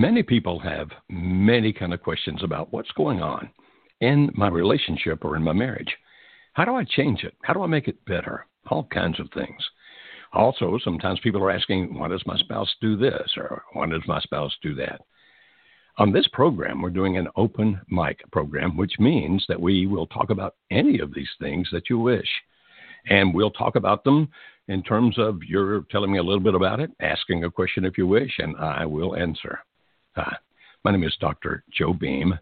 Many people have many kind of questions about what's going on in my relationship or in my marriage. How do I change it? How do I make it better? All kinds of things. Also, sometimes people are asking, why does my spouse do this or why does my spouse do that? On this program, we're doing an open mic program, which means that we will talk about any of these things that you wish. And we'll talk about them in terms of you're telling me a little bit about it, asking a question if you wish, and I will answer. Uh, my name is Dr. Joe Beam.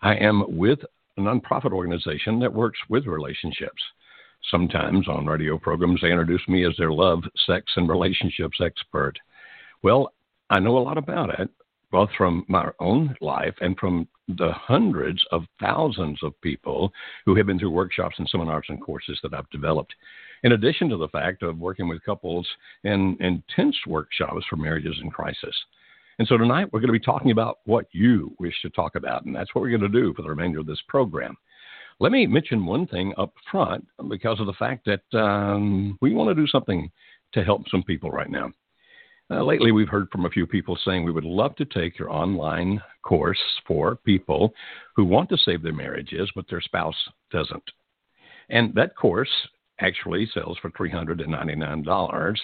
I am with a nonprofit organization that works with relationships. Sometimes on radio programs, they introduce me as their love, sex, and relationships expert. Well, I know a lot about it, both from my own life and from the hundreds of thousands of people who have been through workshops and seminars and courses that I've developed. In addition to the fact of working with couples in intense workshops for marriages in crisis. And so tonight we're going to be talking about what you wish to talk about, and that's what we're going to do for the remainder of this program. Let me mention one thing up front because of the fact that um, we want to do something to help some people right now. Uh, lately, we've heard from a few people saying we would love to take your online course for people who want to save their marriages, but their spouse doesn't. And that course actually sells for $399,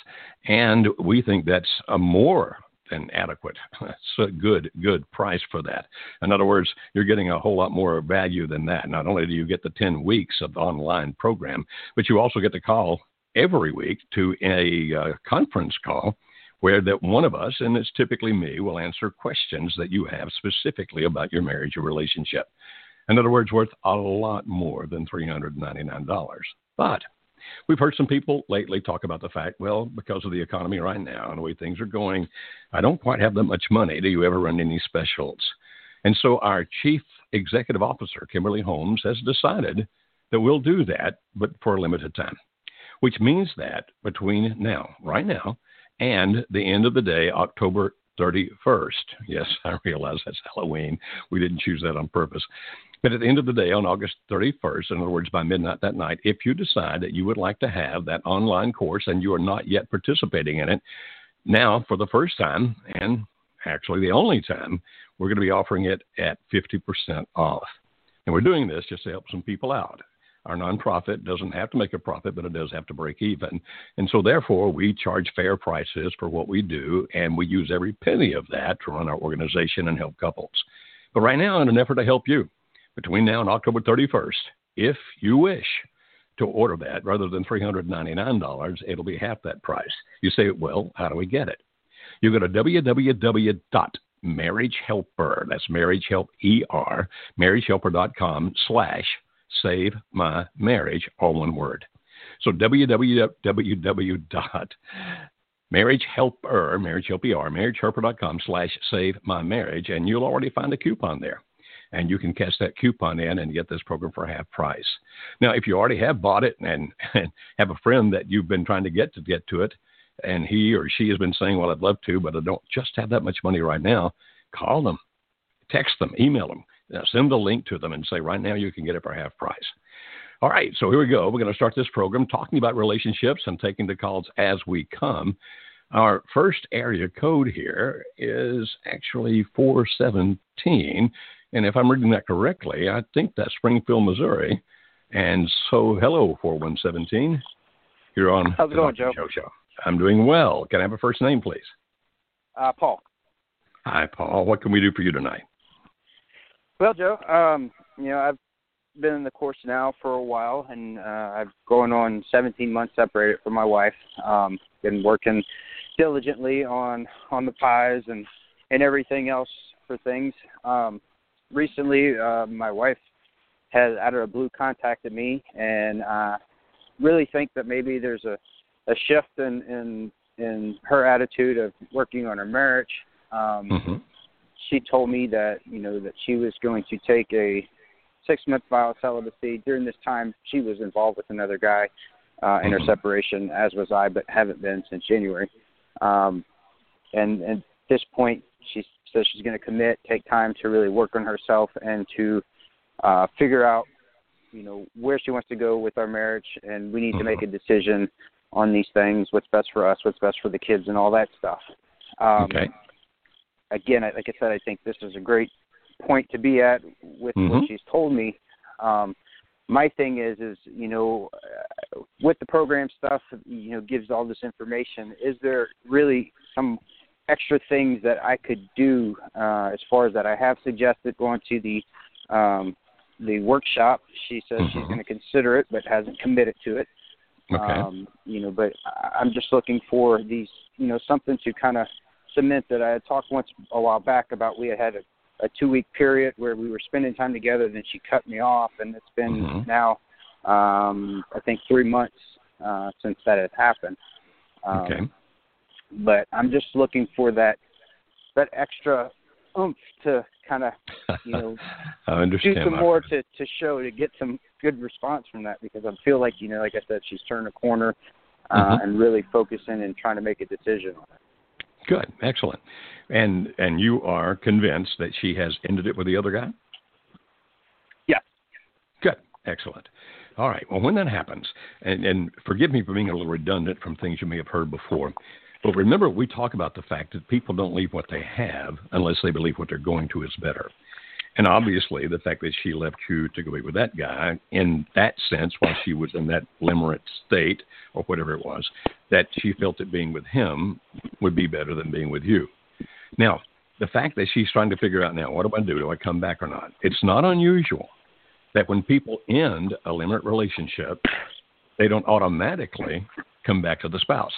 and we think that's a more than adequate. Good, good price for that. In other words, you're getting a whole lot more value than that. Not only do you get the 10 weeks of the online program, but you also get to call every week to a uh, conference call where that one of us, and it's typically me, will answer questions that you have specifically about your marriage or relationship. In other words, worth a lot more than $399. But We've heard some people lately talk about the fact, well, because of the economy right now and the way things are going, I don't quite have that much money. Do you ever run any specials? And so our chief executive officer, Kimberly Holmes, has decided that we'll do that, but for a limited time, which means that between now, right now, and the end of the day, October 31st. Yes, I realize that's Halloween. We didn't choose that on purpose. But at the end of the day, on August 31st, in other words, by midnight that night, if you decide that you would like to have that online course and you are not yet participating in it, now for the first time, and actually the only time, we're going to be offering it at 50% off. And we're doing this just to help some people out. Our nonprofit doesn't have to make a profit, but it does have to break even. And so, therefore, we charge fair prices for what we do, and we use every penny of that to run our organization and help couples. But right now, in an effort to help you, between now and October 31st, if you wish to order that rather than $399, it'll be half that price. You say, well, how do we get it? You go to www.marriagehelper, that's marriage help ER, marriagehelper.com slash save my marriage, all one word. So www marriage helper, marriage help ER, marriagehelper.com slash save my marriage, and you'll already find a coupon there and you can catch that coupon in and get this program for half price. Now, if you already have bought it and, and have a friend that you've been trying to get to get to it, and he or she has been saying, Well, I'd love to, but I don't just have that much money right now, call them, text them, email them, uh, send the link to them, and say, Right now you can get it for half price. All right, so here we go. We're going to start this program talking about relationships and taking the calls as we come. Our first area code here is actually 417. And if I'm reading that correctly, I think that's Springfield, Missouri. And so, hello, 4117. You're on How's it going, Joe? Show Show. I'm doing well. Can I have a first name, please? Uh, Paul. Hi, Paul. What can we do for you tonight? Well, Joe, um, you know, I've been in the course now for a while, and uh, I've going on 17 months separated from my wife. Um, been working diligently on on the pies and and everything else for things. Um, recently, uh, my wife has out of the blue contacted me, and uh, really think that maybe there's a, a shift in, in in her attitude of working on her marriage. Um, mm-hmm. she told me that you know that she was going to take a six month vow of celibacy. During this time, she was involved with another guy uh, in her Mhm. separation, as was I, but haven't been since January. Um, and, and at this point, she says she's going to commit, take time to really work on herself, and to uh, figure out, you know, where she wants to go with our marriage. And we need to make a decision on these things: what's best for us, what's best for the kids, and all that stuff. Um, okay. again, I- like I said, I think this is a great point to be at with Mhm. what she's told me. Um, my thing is, is you know, uh, with the program stuff, you know, gives all this information. Is there really some extra things that I could do uh, as far as that? I have suggested going to the um, the workshop. She says she's Mhm. going to consider it, but hasn't committed to it. Okay. Um, you know, but I'm just looking for these, you know, something to kind of cement that I had talked once a while back about. We had had a, a two week period where we were spending time together, then she cut me off, and it's been Mhm. now, um, I think three months uh, since that had happened. Um, okay. But I'm just looking for that that extra oomph to kind of you know, I do some more friend. to to show to get some good response from that because I feel like you know, like I said, she's turned a corner uh, Mhm. and really focusing and trying to make a decision on it. Good, excellent. And and you are convinced that she has ended it with the other guy? Yeah. Good, excellent. All right. Well, when that happens, and, and forgive me for being a little redundant from things you may have heard before, but remember we talk about the fact that people don't leave what they have unless they believe what they're going to is better. And obviously, the fact that she left you to go be with that guy, in that sense, while she was in that limerent state or whatever it was, that she felt that being with him would be better than being with you. Now, the fact that she's trying to figure out now, what do I do? Do I come back or not? It's not unusual that when people end a limerent relationship, they don't automatically come back to the spouse.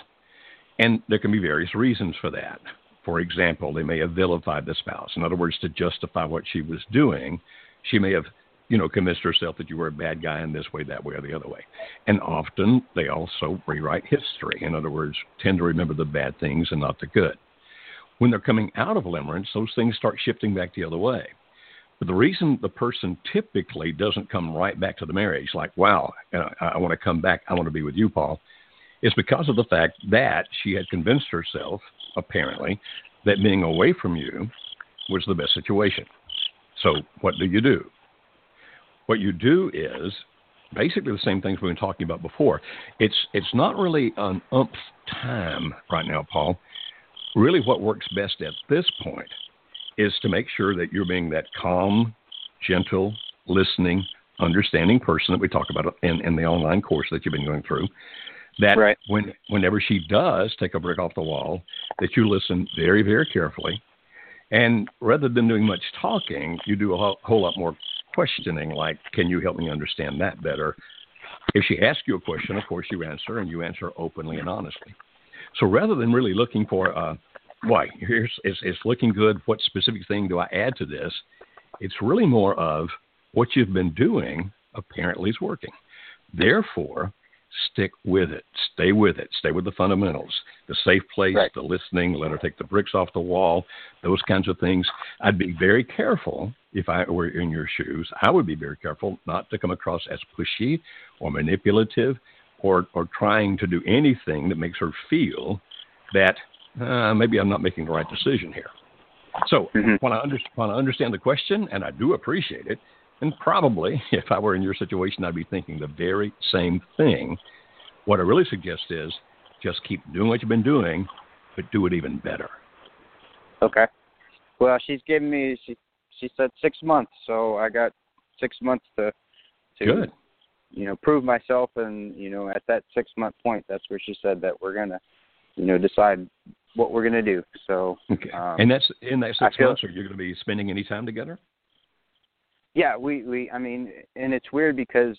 And there can be various reasons for that. For example, they may have vilified the spouse. In other words, to justify what she was doing, she may have, you know, convinced herself that you were a bad guy in this way, that way, or the other way. And often they also rewrite history. In other words, tend to remember the bad things and not the good. When they're coming out of limerence, those things start shifting back the other way. But the reason the person typically doesn't come right back to the marriage, like, wow, uh, I, I want to come back, I want to be with you, Paul, is because of the fact that she had convinced herself, apparently, that being away from you was the best situation. So, what do you do? What you do is basically the same things we've been talking about before. It's it's not really an umph time right now, Paul. Really, what works best at this point is to make sure that you're being that calm, gentle, listening, understanding person that we talk about in, in the online course that you've been going through. That Right. when whenever she does take a brick off the wall, that you listen very, very carefully. And rather than doing much talking, you do a whole, whole lot more questioning, like, can you help me understand that better? If she asks you a question, of course you answer, and you answer openly and honestly. So rather than really looking for, uh, why, here's it's, it's looking good, what specific thing do I add to this? It's really more of what you've been doing apparently is working. Therefore, stick with it. Stay with it. Stay with the fundamentals. The safe place, Right. the listening, let her take the bricks off the wall, those kinds of things. I'd be very careful if I were in your shoes. I would be very careful not to come across as pushy or manipulative or, or trying to do anything that makes her feel that uh, maybe I'm not making the right decision here. So Mhm. when I, under, when I understand the question, and I do appreciate it, and probably if I were in your situation, I'd be thinking the very same thing. What I really suggest is just keep doing what you've been doing, but do it even better. Okay. Well, she's given me she she said six months, so I got six months to to Good. you know prove myself, and you know at that six month point, that's where she said that we're gonna you know decide what we're gonna do. So Okay. Um, and that's in that six feel- months. Are you going to be spending any time together? Yeah, we we I mean, and it's weird because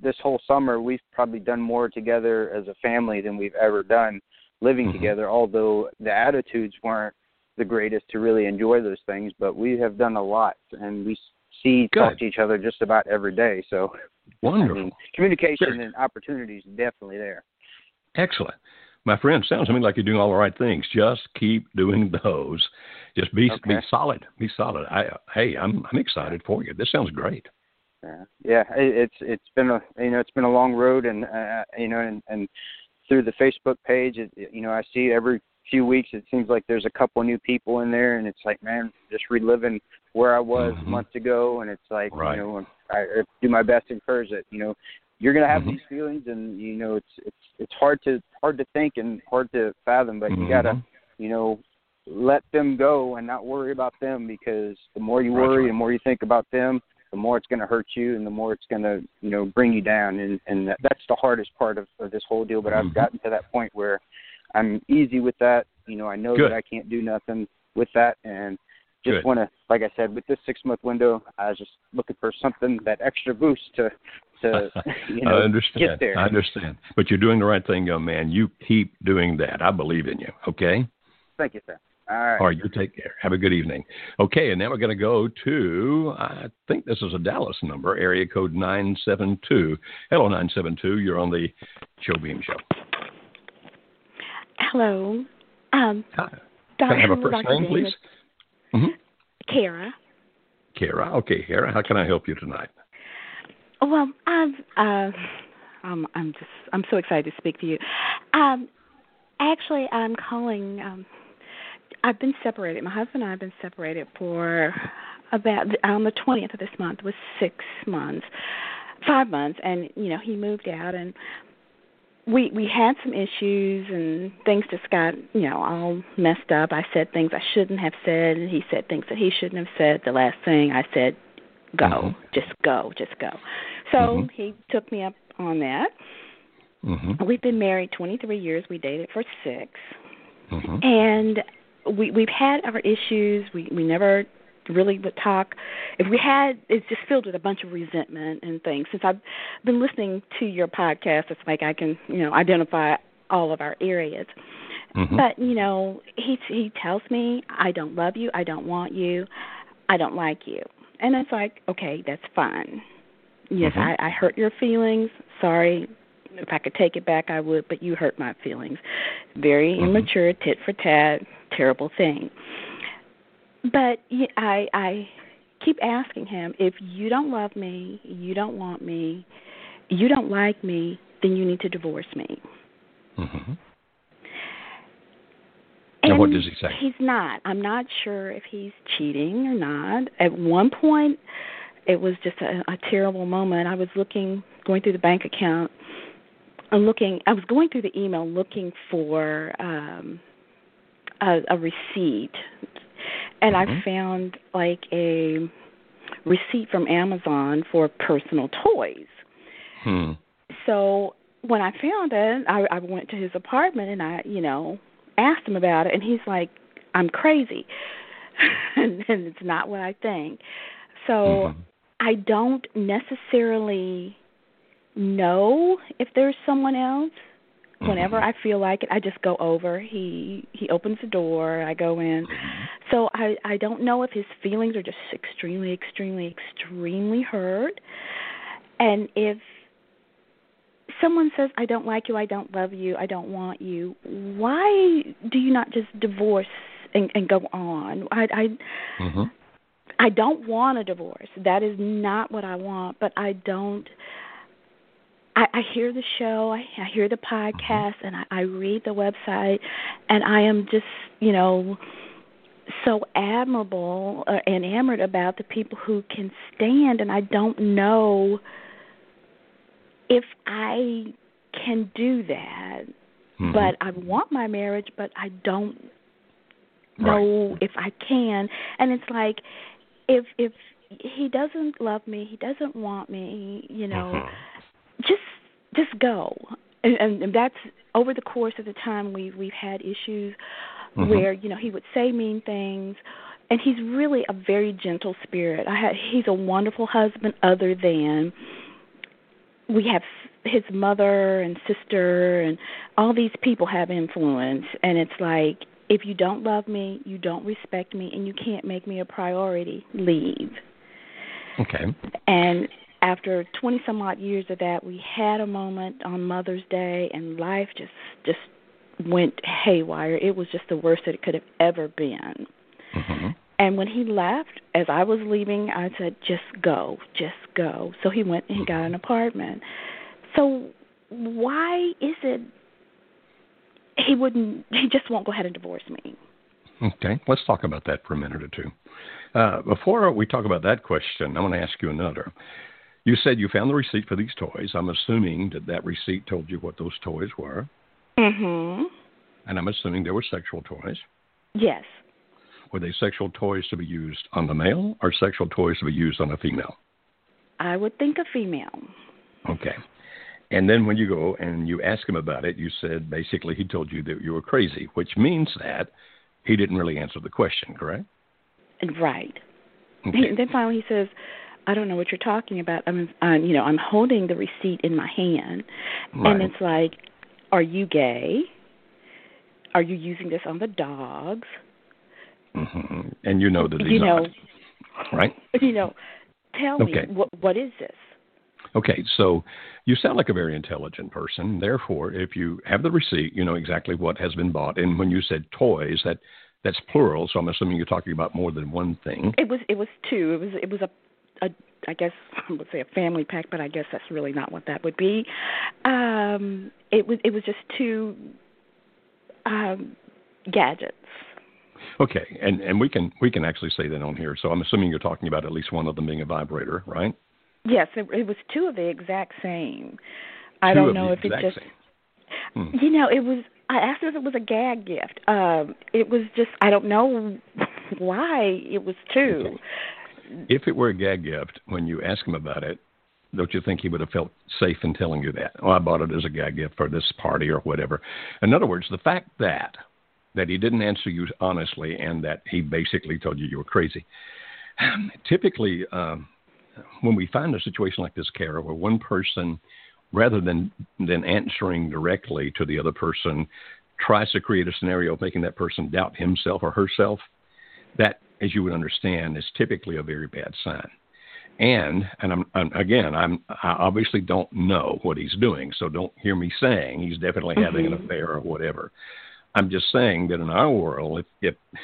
this whole summer we've probably done more together as a family than we've ever done living Mhm. together. Although the attitudes weren't the greatest to really enjoy those things, but we have done a lot, and we see talk to each other just about every day. So I Wonderful. mean, communication Good. and opportunities definitely there. Excellent. My friend, sounds to me like you're doing all the right things. Just keep doing those. Just be okay. be solid. Be solid. I hey, I'm I'm excited for you. This sounds great. Yeah, yeah. It's it's been a you know it's been a long road, and uh, you know, and and through the Facebook page, it, you know, I see every few weeks it seems like there's a couple new people in there, and it's like, man, just reliving where I was mm-hmm. months ago, and it's like, right. you know, I, I do my best to encourage it. You know, you're gonna have mm-hmm. these feelings, and you know, it's it's it's hard to hard to think and hard to fathom, but mm-hmm. you gotta, you know, let them go and not worry about them because the more you worry, right. the more you think about them, the more it's going to hurt you and the more it's going to you know bring you down and and that, that's the hardest part of, of this whole deal but mm-hmm. i've gotten to that point where i'm easy with that you know i know Good. that i can't do nothing with that and just want to like i said with this six month window i was just looking for something that extra boost to to you know I understand. get there I understand. But you're doing the right thing, young man. You keep doing that. I believe in you. Okay. Thank you, sir. All right. All right. You take care. Have a good evening. Okay. And now we're going to go to, I think this is a Dallas number, area code 972. Hello, 972. You're on the Joe Beam Show. Hello. Um, Hi. Dr. Can I have a first Dr. name, David. please? Mm-hmm. Kara. Kara. Okay, Kara. How can I help you tonight? Well, I've, uh, um, I'm just, I'm so excited to speak to you. Um, actually, I'm calling. Um, I've been separated. My husband and I have been separated for about on the 20th of this month was six months, five months, and you know he moved out and we we had some issues and things just got you know all messed up. I said things I shouldn't have said, and he said things that he shouldn't have said. The last thing I said, go, Mhm. just go, just go. So Mhm. he took me up on that. Mm-hmm. We've been married 23 years. We dated for 6 Mm-hmm. and we we've had our issues. We we never really would talk. If we had, it's just filled with a bunch of resentment and things. Since I've been listening to your podcast, it's like I can you know identify all of our areas. Mm-hmm. But you know, he he tells me I don't love you, I don't want you, I don't like you, and it's like okay, that's fine. Yes, Mhm. I, I hurt your feelings. Sorry, if I could take it back, I would, but you hurt my feelings. Very Mhm. immature, tit for tat, terrible thing. But y- I I keep asking him if you don't love me, you don't want me, you don't like me, then you need to divorce me. Mm-hmm. And what does he say? He's not. I'm not sure if he's cheating or not. At one point, it was just a, a terrible moment. I was looking, going through the bank account, and looking. I was going through the email looking for um, a, a receipt, and Mhm. I found like a receipt from Amazon for personal toys. Hmm. So when I found it, I, I went to his apartment and I, you know, asked him about it, and he's like, "I'm crazy," and, and it's not what I think. So Mhm. I don't necessarily know if there's someone else. Whenever Mhm. I feel like it, I just go over. He he opens the door. I go in. So I I don't know if his feelings are just extremely, extremely, extremely hurt, and if someone says I don't like you, I don't love you, I don't want you, why do you not just divorce and, and go on? I I Mm-hmm. I don't want a divorce. That is not what I want, but I don't I, I hear the show, I, I hear the podcast, and I, I read the website, and I am just, you know, so admirable, uh, enamored about the people who can stand, and I don't know if I can do that. Mhm. But I want my marriage, but I don't know if I can. And it's like, if if he doesn't love me, he doesn't want me, you know, Mhm. just just go and, and and that's over the course of the time we've we've had issues Mhm. where you know he would say mean things and he's really a very gentle spirit i had he's a wonderful husband other than we have his mother and sister and all these people have influence and it's like if you don't love me you don't respect me and you can't make me a priority leave Okay. and after 20 some odd years of that, we had a moment on Mother's Day, and life just just went haywire. It was just the worst that it could have ever been. Mm-hmm. And when he left, as I was leaving, I said, "Just go, just go." So he went and got an apartment. So why is it he wouldn't? He just won't go ahead and divorce me. Okay, let's talk about that for a minute or two. Uh, before we talk about that question, I want to ask you another. You said you found the receipt for these toys. I'm assuming that that receipt told you what those toys were. Mm-hmm. And I'm assuming they were sexual toys. Yes. Were they sexual toys to be used on the male or sexual toys to be used on a female? I would think a female. Okay. And then when you go and you ask him about it, you said basically he told you that you were crazy, which means that he didn't really answer the question, correct? Right. Okay. He, then finally he says, "I don't know what you're talking about. I'm, I'm, you know, I'm holding the receipt in my hand, Right. and it's like, are you gay? Are you using this on the dogs? Hmm And you know that he's you know, not, right? you know, tell Okay. me what what is this? Okay, so you sound like a very intelligent person. Therefore, if you have the receipt, you know exactly what has been bought. And when you said toys, that that's plural. So I'm assuming you're talking about more than one thing. It was it was two. It was it was a a I guess I would say a family pack, but I guess that's really not what that would be. Um it was it was just two um gadgets. Okay, and and we can we can actually say that on here. So I'm assuming you're talking about at least one of them being a vibrator, right? Yes, it, it was two of the exact same. I Two don't of know the if it just. Hmm. you know, it was I asked him if it was a gag gift. Um it was just I don't know why it was two. If it were a gag gift, when you ask him about it, don't you think he would have felt safe in telling you that? Oh, I bought it as a gag gift for this party or whatever. In other words, the fact that that he didn't answer you honestly and that he basically told you you were crazy. Typically, um, when we find a situation like this, Kara, where one person, rather than than answering directly to the other person, tries to create a scenario of making that person doubt himself or herself, that, as you would understand, is typically a very bad sign. And and I'm, I'm again, I'm I obviously don't know what he's doing, so don't hear me saying he's definitely having an Mhm. affair or whatever. I'm just saying that in our world, if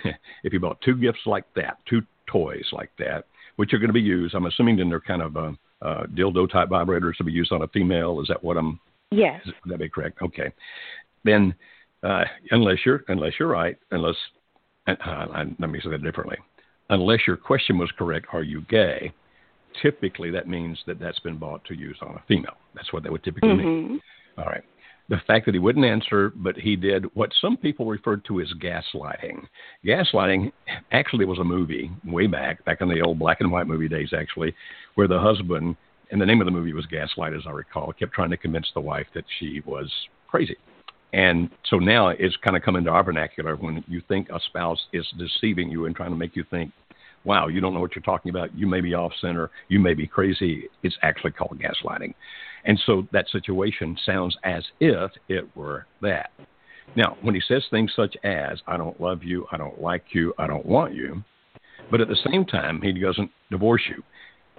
if if you bought two gifts like that, two toys like that, which are going to be used, I'm assuming then they're kind of uh, uh, dildo type vibrators to be used on a female. Is that what I'm? Yes. Is that be correct? Okay. Then, uh, unless you're unless you're right, unless uh, let me say that differently, unless your question was correct, are you gay? Typically, that means that that's been bought to use on a female. That's what that would typically mean. Mhm. All right. The fact that he wouldn't answer, but he did what some people referred to as gaslighting. Gaslighting actually was a movie way back, back in the old black and white movie days, actually, where the husband, and the name of the movie was Gaslight, as I recall, kept trying to convince the wife that she was crazy. And so now it's kind of come into our vernacular when you think a spouse is deceiving you and trying to make you think, wow, you don't know what you're talking about. You may be off center. You may be crazy. It's actually called gaslighting. And so that situation sounds as if it were that. Now, when he says things such as, I don't love you, I don't like you, I don't want you, but at the same time, he doesn't divorce you.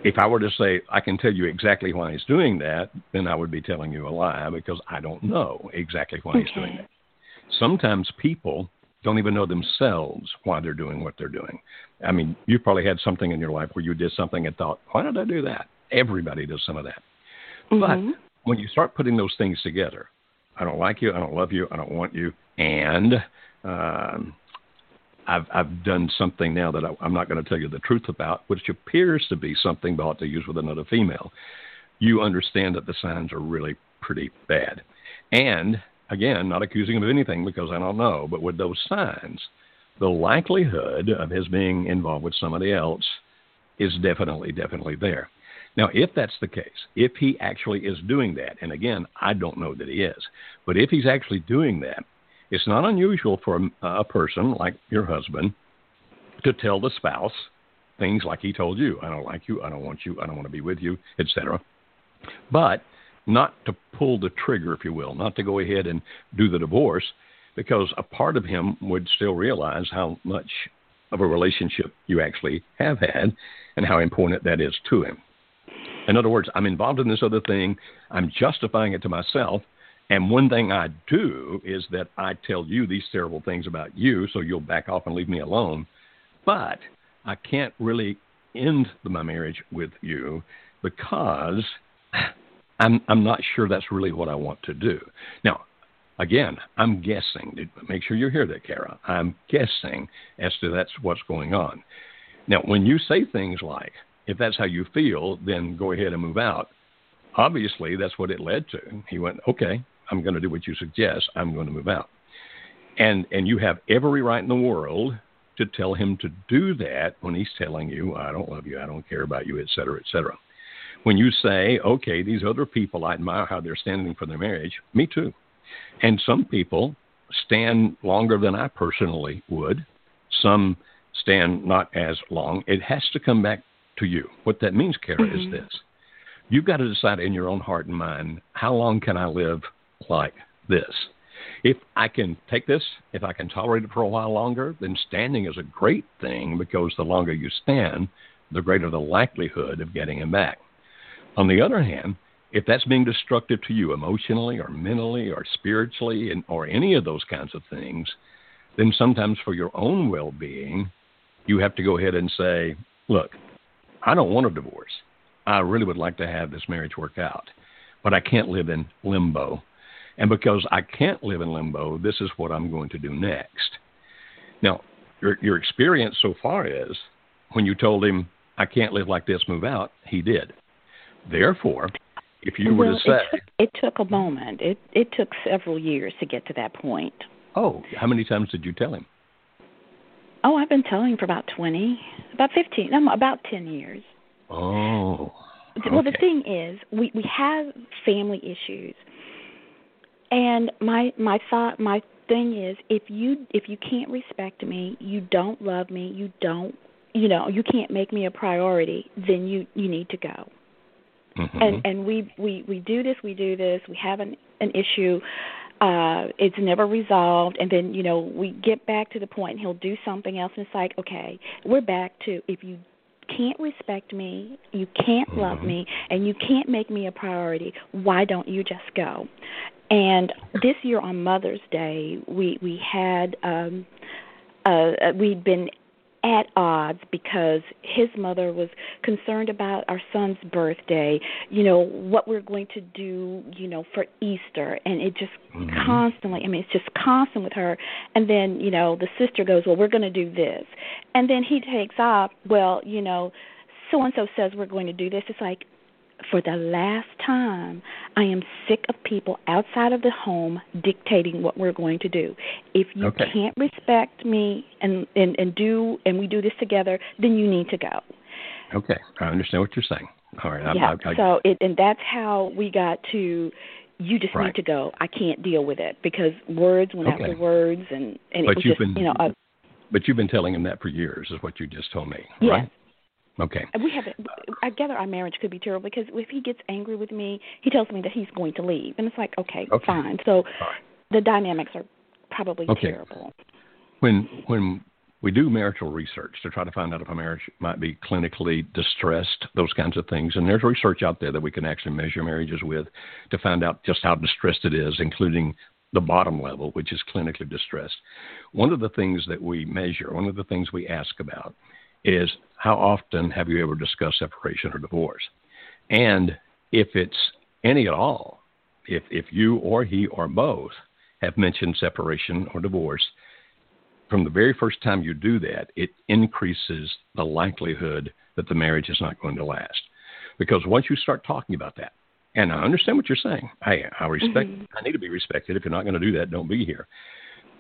If I were to say, I can tell you exactly why he's doing that, then I would be telling you a lie because I don't know exactly why he's doing that. Sometimes people don't even know themselves why they're doing what they're doing. I mean, you probably had something in your life where you did something and thought, why did I do that? Everybody does some of that. Mhm. But when you start putting those things together, I don't like you, I don't love you, I don't want you, and um, I've I've done something now that I, I'm not going to tell you the truth about, which appears to be something bought to use with another female. You understand that the signs are really pretty bad, and again, not accusing him of anything because I don't know, but with those signs, the likelihood of his being involved with somebody else is definitely definitely there. Now, if that's the case, if he actually is doing that, and again, I don't know that he is, but if he's actually doing that, it's not unusual for a, a person like your husband to tell the spouse things like he told you I don't like you, I don't want you, I don't want to be with you, etc. But not to pull the trigger, if you will, not to go ahead and do the divorce, because a part of him would still realize how much of a relationship you actually have had and how important that is to him. In other words, I'm involved in this other thing. I'm justifying it to myself, And one thing I do is that I tell you these terrible things about you, so you'll back off and leave me alone. But I can't really end my marriage with you because I'm I'm not sure that's really what I want to do. Now, again, I'm guessing. Make sure you hear that, Kara. I'm guessing as to that's what's going on. Now, when you say things like, "If that's how you feel, then go ahead and move out," obviously that's what it led to. He went, "Okay, I'm going to do what you suggest. I'm going to move out," and and you have every right in the world to tell him to do that when he's telling you, I don't love you, I don't care about you, et cetera, et cetera. When you say, okay, these other people, I admire how they're standing for their marriage, me too. And some people stand longer than I personally would. Some stand not as long. It has to come back to you. What that means, Kara, mm-hmm. is this. You've got to decide in your own heart and mind how long can I live like this? if I can take this, if I can tolerate it for a while longer, then standing is a great thing because the longer you stand, the greater the likelihood of getting him back. On the other hand, if that's being destructive to you emotionally or mentally or spiritually and, or any of those kinds of things, then sometimes for your own well being, you have to go ahead and say, look, I don't want a divorce. I really would like to have this marriage work out, but I can't live in limbo and because I can't live in limbo, this is what I'm going to do next. Now, your, your experience so far is when you told him, I can't live like this, move out, he did. Therefore, if you well, were to say. It took, it took a moment. It, it took several years to get to that point. Oh, how many times did you tell him? Oh, I've been telling for about 20, about 15, no, about 10 years. Oh. Okay. Well, the thing is, we, we have family issues and my my thought my thing is if you if you can't respect me, you don't love me, you don't you know, you can't make me a priority, then you you need to go. Mm-hmm. And and we we we do this, we do this, we have an an issue uh it's never resolved and then you know we get back to the point and he'll do something else and it's like okay we're back to if you can't respect me, you can't mm-hmm. love me, and you can't make me a priority, why don't you just go? And this year on Mother's Day, we we had um uh we'd been at odds because his mother was concerned about our son's birthday, you know, what we're going to do, you know, for Easter and it just mm-hmm. constantly I mean it's just constant with her and then, you know, the sister goes, "Well, we're going to do this." And then he takes off, "Well, you know, so and so says we're going to do this." It's like for the last time, I am sick of people outside of the home dictating what we're going to do. If you okay. can't respect me and, and and do and we do this together, then you need to go. Okay, I understand what you're saying. All right. Yeah. I, I, so it and that's how we got to. You just right. need to go. I can't deal with it because words went okay. after words, and and but it was you've just been, you know. A, but you've been telling him that for years, is what you just told me, yes. right? Okay. We have. I gather our marriage could be terrible because if he gets angry with me, he tells me that he's going to leave, and it's like, okay, okay. fine. So right. the dynamics are probably okay. terrible. When when we do marital research to try to find out if a marriage might be clinically distressed, those kinds of things, and there's research out there that we can actually measure marriages with to find out just how distressed it is, including the bottom level, which is clinically distressed. One of the things that we measure, one of the things we ask about is how often have you ever discussed separation or divorce? And if it's any at all, if, if you or he or both have mentioned separation or divorce, from the very first time you do that, it increases the likelihood that the marriage is not going to last. Because once you start talking about that, and I understand what you're saying, I, I respect, mm-hmm. I need to be respected. If you're not going to do that, don't be here.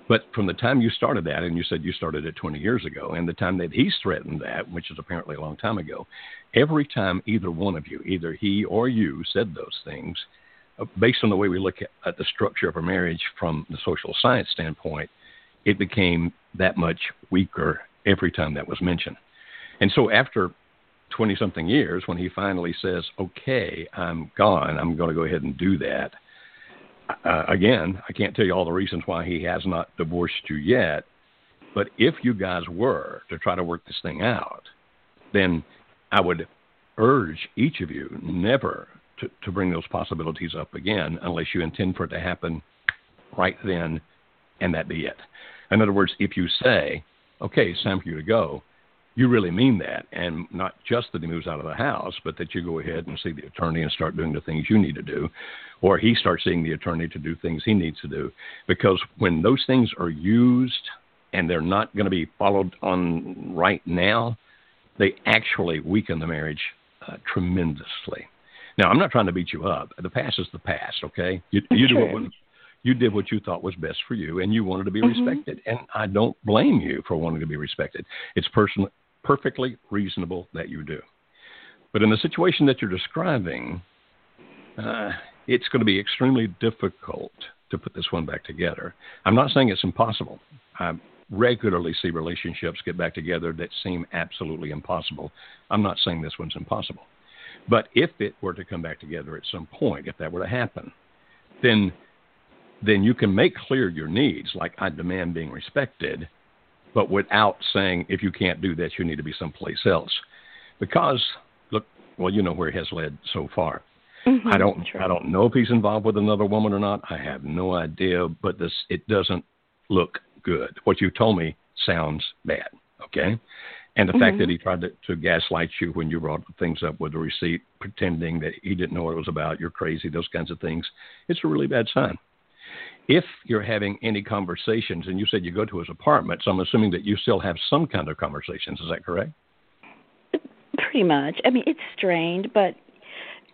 But from the time you started that, and you said you started it 20 years ago, and the time that he's threatened that, which is apparently a long time ago, every time either one of you, either he or you, said those things, uh, based on the way we look at, at the structure of a marriage from the social science standpoint, it became that much weaker every time that was mentioned. And so after 20 something years, when he finally says, okay, I'm gone, I'm going to go ahead and do that uh, again, I can't tell you all the reasons why he has not divorced you yet, but if you guys were to try to work this thing out, then I would urge each of you never to, to bring those possibilities up again unless you intend for it to happen right then and that be it. In other words, if you say, okay, it's time for you to go, you really mean that, and not just that he moves out of the house, but that you go ahead and see the attorney and start doing the things you need to do, or he starts seeing the attorney to do things he needs to do. Because when those things are used and they're not going to be followed on right now, they actually weaken the marriage uh, tremendously. Now, I'm not trying to beat you up. The past is the past, okay? You, you do what you did what you thought was best for you, and you wanted to be mm-hmm. respected. And I don't blame you for wanting to be respected. It's person, perfectly reasonable that you do. But in the situation that you're describing, uh, it's going to be extremely difficult to put this one back together. I'm not saying it's impossible. I regularly see relationships get back together that seem absolutely impossible. I'm not saying this one's impossible. But if it were to come back together at some point, if that were to happen, then then you can make clear your needs, like I demand being respected, but without saying if you can't do that, you need to be someplace else. Because look, well, you know where it has led so far. Mm-hmm, I don't I don't know if he's involved with another woman or not. I have no idea, but this it doesn't look good. What you told me sounds bad. Okay. And the mm-hmm. fact that he tried to, to gaslight you when you brought things up with the receipt, pretending that he didn't know what it was about, you're crazy, those kinds of things, it's a really bad sign. If you're having any conversations, and you said you go to his apartment, so I'm assuming that you still have some kind of conversations. Is that correct? Pretty much. I mean, it's strained, but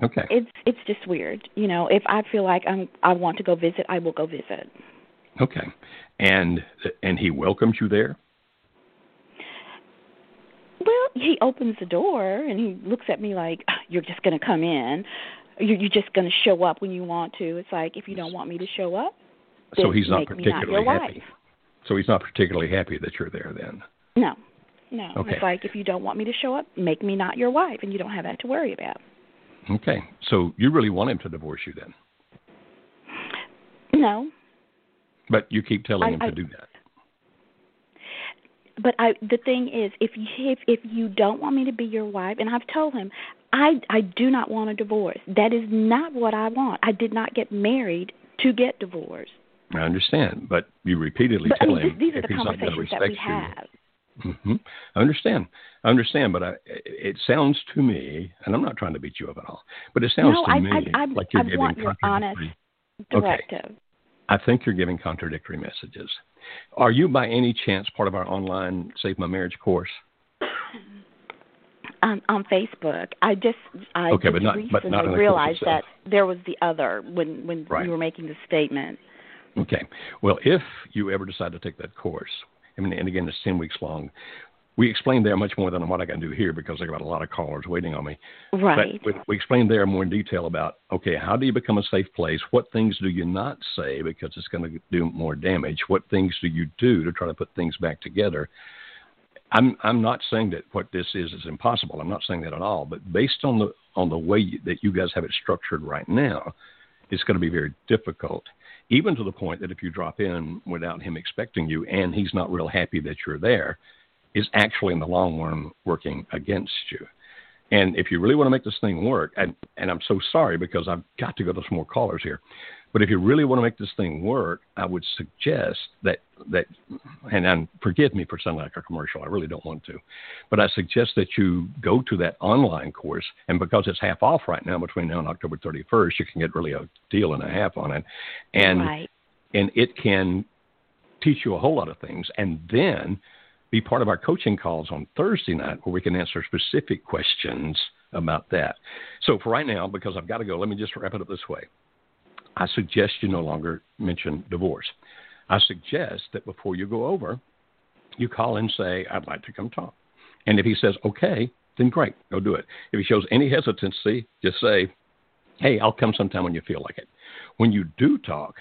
okay, it's it's just weird. You know, if I feel like I'm I want to go visit, I will go visit. Okay, and and he welcomes you there. Well, he opens the door and he looks at me like, "You're just going to come in. You're, you're just going to show up when you want to." It's like if you don't want me to show up, so he's not particularly not happy. So he's not particularly happy that you're there then. No, no. Okay. It's like if you don't want me to show up, make me not your wife, and you don't have that to worry about. Okay, so you really want him to divorce you then? No. But you keep telling I, him I, to do that. But I, the thing is, if you if if you don't want me to be your wife, and I've told him, I I do not want a divorce. That is not what I want. I did not get married to get divorced. I understand, but you repeatedly but, tell I mean, him these are if the he's not going to respect that we have. you. Mm-hmm. I understand. I understand, but I, it sounds to me, and I'm not trying to beat you up at all, but it sounds no, to I, me I, I, like you're I giving want your honest directive. Okay. I think you're giving contradictory messages. Are you, by any chance, part of our online Save My Marriage course? Um, on Facebook. I just I okay, just but not, recently but not realized that there was the other when when right. you were making the statement. Okay. Well, if you ever decide to take that course, I mean, and again, it's 10 weeks long, we explain there much more than what I can do here because I got a lot of callers waiting on me. Right. But we explain there more in detail about okay, how do you become a safe place? What things do you not say because it's going to do more damage? What things do you do to try to put things back together? I'm I'm not saying that what this is is impossible. I'm not saying that at all. But based on the on the way that you guys have it structured right now, it's going to be very difficult even to the point that if you drop in without him expecting you and he's not real happy that you're there, is actually in the long run working against you. And if you really want to make this thing work, and, and I'm so sorry because I've got to go to some more callers here, but if you really want to make this thing work, I would suggest that that and, and forgive me for sounding like a commercial. I really don't want to, but I suggest that you go to that online course, and because it's half off right now between now and October 31st, you can get really a deal and a half on it, and right. and it can teach you a whole lot of things, and then be part of our coaching calls on Thursday night where we can answer specific questions about that. So for right now, because I've got to go, let me just wrap it up this way. I suggest you no longer mention divorce. I suggest that before you go over, you call and say, I'd like to come talk. And if he says, okay, then great, go do it. If he shows any hesitancy, just say, hey, I'll come sometime when you feel like it. When you do talk,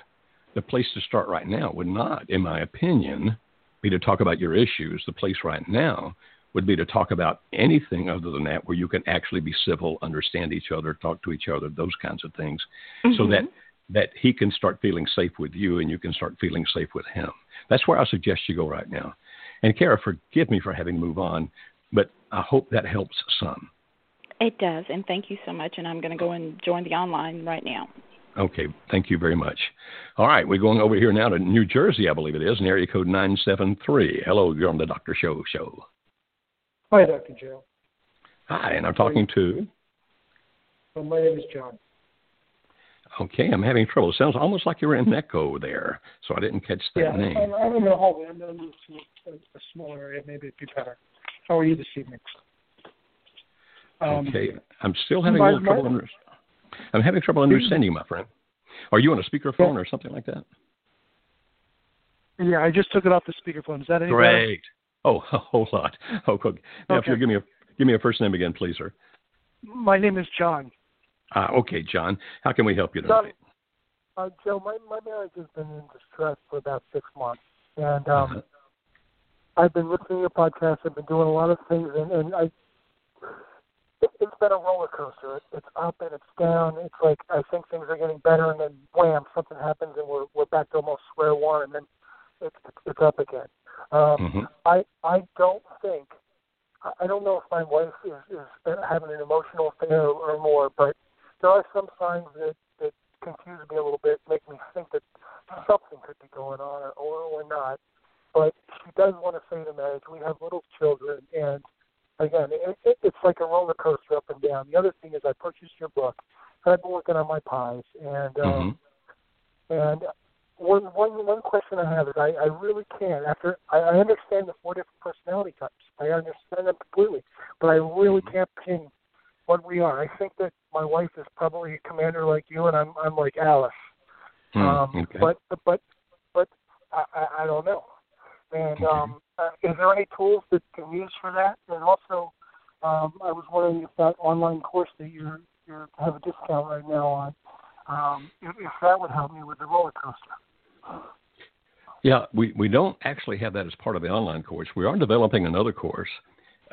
the place to start right now would not, in my opinion, be to talk about your issues. The place right now would be to talk about anything other than that where you can actually be civil, understand each other, talk to each other, those kinds of things, mm-hmm. so that that he can start feeling safe with you and you can start feeling safe with him. That's where I suggest you go right now. And Kara, forgive me for having to move on, but I hope that helps some. It does, and thank you so much. And I'm going to go and join the online right now. Okay, thank you very much. All right, we're going over here now to New Jersey, I believe it is, in area code 973. Hello, you're on the Dr. Show show. Hi, Dr. Joe. Hi, and I'm talking to. Well, my name is John. Okay, I'm having trouble. It sounds almost like you're in an echo there, so I didn't catch that yeah, name. I'm, I'm in the hallway. I'm in a, a small area. Maybe it'd be better. How are you this evening? Um, okay, I'm still having a little trouble. Under, I'm having trouble understanding you, my friend. Are you on a speakerphone yeah. or something like that? Yeah, I just took it off the speakerphone. Is that any Great. Better? Oh, a whole lot. Oh, cool. Now, okay. if you'll give me a give me a first name again, please, sir. My name is John. Ah, okay, John. How can we help you tonight? Uh, Joe, my my marriage has been in distress for about six months, and um, uh-huh. I've been listening to your podcast. I've been doing a lot of things, and, and I it, it's been a roller coaster. It, it's up and it's down. It's like I think things are getting better, and then wham, something happens, and we're we're back to almost square one, and then it's it's up again. Um, mm-hmm. I I don't think I don't know if my wife is, is having an emotional affair or more, but there are some signs that that confuse me a little bit, make me think that something could be going on or or not. But she does want to say to marriage. We have little children, and again, it, it, it's like a roller coaster up and down. The other thing is, I purchased your book, and I've been working on my pies, and um, mm-hmm. and one one one question I have is, I I really can't. After I, I understand the four different personality types, I understand them completely, but I really mm-hmm. can't pin what we are. I think that my wife is probably a commander like you, and I'm I'm like Alice. Mm, um, okay. But but but I, I I don't know. And okay. um, uh, is there any tools that can use for that? And also, um, I was wondering if that online course that you're you have a discount right now on, um, if, if that would help me with the roller coaster. Yeah, we, we don't actually have that as part of the online course. We are developing another course.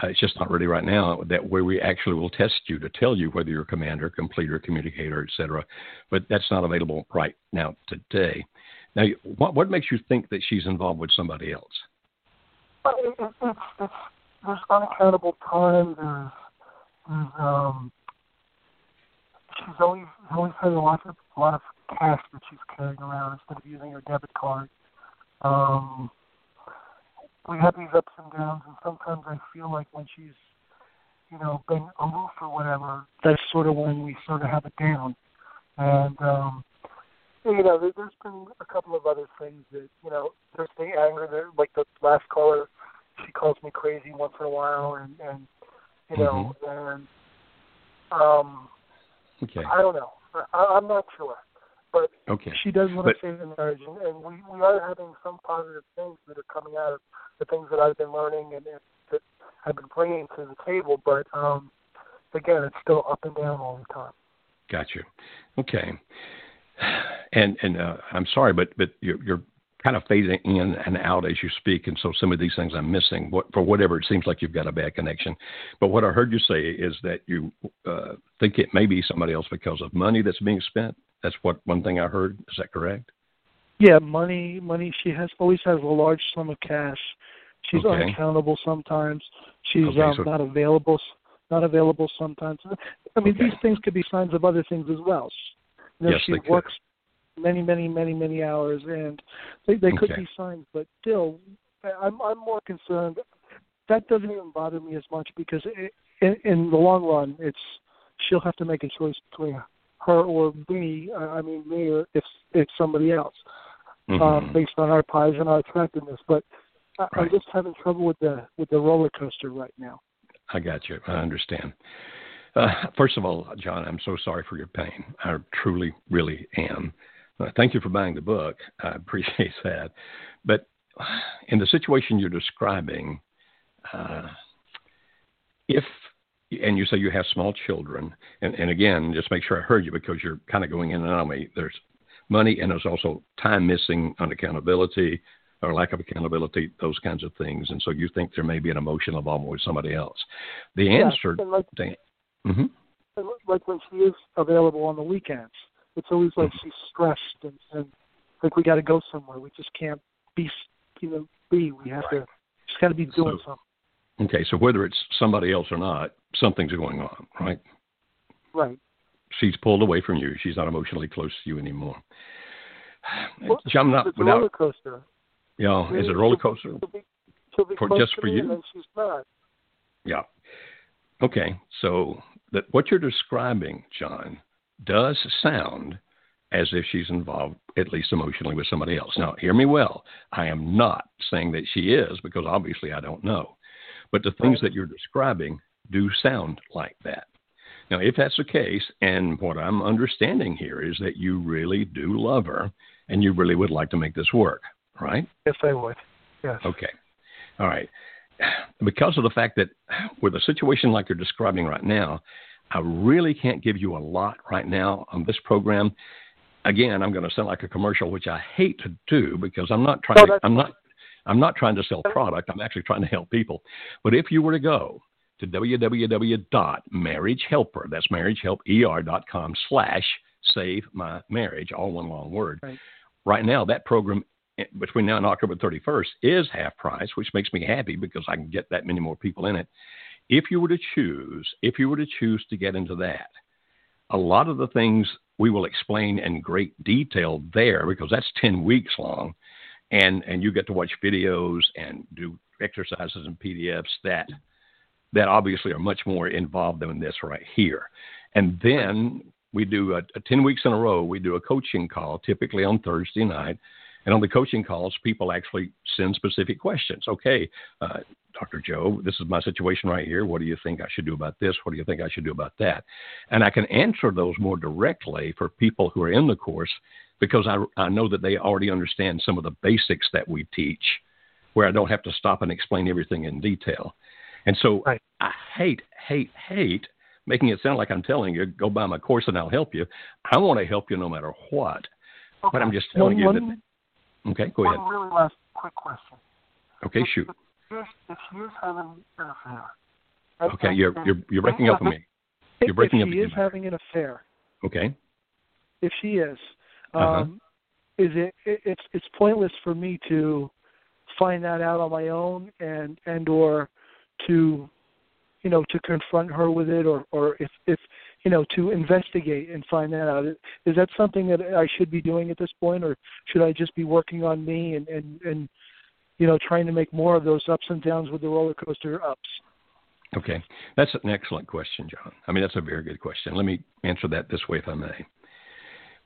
Uh, it's just not ready right now. That where we actually will test you to tell you whether you're a commander, completer, communicator, etc. But that's not available right now today. Now, what, what makes you think that she's involved with somebody else? It, it, it's, it's, there's unaccountable time. There's, there's um, she's always always had a lot of a lot of cash that she's carrying around instead of using her debit card. Um, we have these ups and downs, and sometimes I feel like when she's, you know, been aloof or whatever, that's sort of when we sort of have it down. And um, you know, there, there's been a couple of other things that, you know, there's the anger that, like the last caller, she calls me crazy once in a while, and, and you know, mm-hmm. and, um, okay. I don't know. I, I'm not sure. But okay. she does want but, to save the marriage, and, and we, we are having some positive things that are coming out of the things that I've been learning and, and that I've been bringing to the table. But um, again, it's still up and down all the time. Gotcha. Okay. And and uh, I'm sorry, but but you're, you're kind of fading in and out as you speak, and so some of these things I'm missing. What, for whatever it seems like you've got a bad connection, but what I heard you say is that you uh, think it may be somebody else because of money that's being spent. That's what one thing I heard. Is that correct? Yeah, money. Money. She has always has a large sum of cash. She's okay. unaccountable sometimes. She's okay, um, so not available. Not available sometimes. I mean, okay. these things could be signs of other things as well. You know, yes, she they works many, many, many, many hours, and they, they could be signs. But still, I'm I'm more concerned. That doesn't even bother me as much because it, in, in the long run, it's she'll have to make a choice between her or me. I mean, me or if it's somebody else, mm-hmm. um, based on our pies and our attractiveness. But I, right. I'm just having trouble with the with the roller coaster right now. I got you. I understand. Uh, first of all, John, I'm so sorry for your pain. I truly, really am. Uh, thank you for buying the book. I appreciate that. But in the situation you're describing, uh, if and you say you have small children, and, and again, just make sure I heard you because you're kind of going in and out of me. There's money, and there's also time missing, unaccountability, or lack of accountability, those kinds of things. And so you think there may be an emotional involvement with somebody else. The answer, yeah, like, mm-hmm. like when she is available on the weekends, it's always like mm-hmm. she's stressed and, and like we got to go somewhere. We just can't be, you know, be. We have right. to. Just got to be doing so, something. Okay, so whether it's somebody else or not, something's going on, right? Right. She's pulled away from you. She's not emotionally close to you anymore. Well, I'm not it's a without. roller coaster. Know, is it a roller coaster? She'll be, she'll be For- just for you? And she's not. Yeah. Okay, so that what you're describing, John, does sound as if she's involved, at least emotionally, with somebody else. Now, hear me well. I am not saying that she is because obviously I don't know. But the things that you're describing do sound like that. Now, if that's the case, and what I'm understanding here is that you really do love her and you really would like to make this work, right? Yes, I would. Yes. Okay. All right. Because of the fact that with a situation like you're describing right now, I really can't give you a lot right now on this program. Again, I'm going to sound like a commercial, which I hate to do because I'm not trying No, to, I'm not I'm not trying to sell product. I'm actually trying to help people. But if you were to go to www.marriagehelper, that's marriagehelper.com slash save my marriage, all one long word. Right. Right now, that program eh, between now and October 31st is half price, which makes me happy because I can get that many more people in it. If you were to choose, if you were to choose to get into that, a lot of the things we will explain in great detail there because that's 10 weeks long and and you get to watch videos and do exercises and PDFs that that obviously are much more involved than this right here. And then we do a, a 10 weeks in a row, we do a coaching call, typically on Thursday night. And on the coaching calls, people actually send specific questions. Okay, uh, Dr. Joe, this is my situation right here. What do you think I should do about this? What do you think I should do about that? And I can answer those more directly for people who are in the course because I, I know that they already understand some of the basics that we teach, where I don't have to stop and explain everything in detail. And so Right. I hate, hate, hate making it sound like I'm telling you, go buy my course and I'll help you. I want to help you no matter what. But I'm just telling you that. Okay, go ahead. One really last quick question. Okay, shoot. If, if she is having an affair. Okay, you're you're you're breaking up with me. You're breaking if up she is having an affair, Okay. if she is, um, Uh-huh. is it, it it's it's pointless for me to find that out on my own and and or to you know to confront her with it or or if if you know to investigate and find that out is that something that I should be doing at this point or should I just be working on me and and and you know trying to make more of those ups and downs with the roller coaster ups Okay. That's an excellent question, John. I mean, that's a very good question. Let me answer that this way, if I may.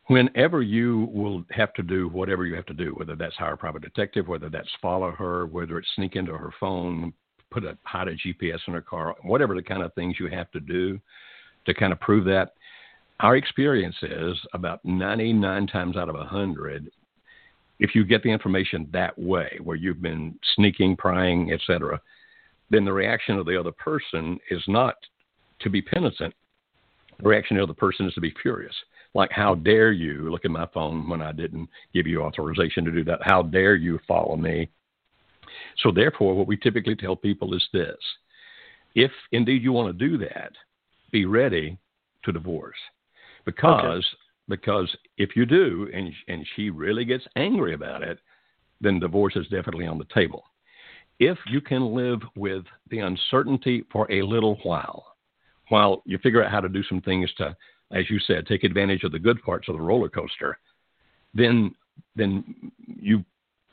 Whenever you will have to do whatever you have to do, whether that's hire a private detective, whether that's follow her, whether it's sneak into her phone, put a hide a GPS in her car, whatever the kind of things you have to do to kind of prove that, our experience is about 99 times out of 100, if you get the information that way, where you've been sneaking, prying, etc., then the reaction of the other person is not to be penitent. The reaction of the person is to be furious. Like, how dare you look at my phone when I didn't give you authorization to do that? How dare you follow me? So, therefore, what we typically tell people is this. If indeed you want to do that, be ready to divorce. Because, because if you do and, and she really gets angry about it, then divorce is definitely on the table. If you can live with the uncertainty for a little while, while you figure out how to do some things to, as you said, take advantage of the good parts of the roller coaster, then then you,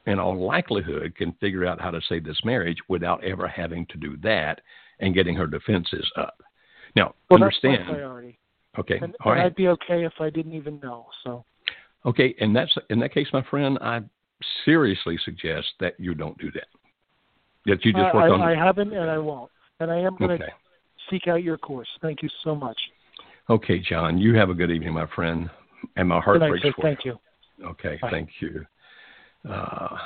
in all likelihood, can figure out how to save this marriage without ever having to do that and getting her defenses up. Now, well understand. that's my priority Okay, and, all and. I'd be okay if I didn't even know so Okay, and that's in that case, my friend. I seriously suggest that you don't do that. That you just I, work I, on. I haven't and I won't and I am going to okay. seek out your course thank you so much Okay, John. You have a good evening, my friend. And my heart Good breaks sir. for thank you you. Okay, Bye. thank you. Uh,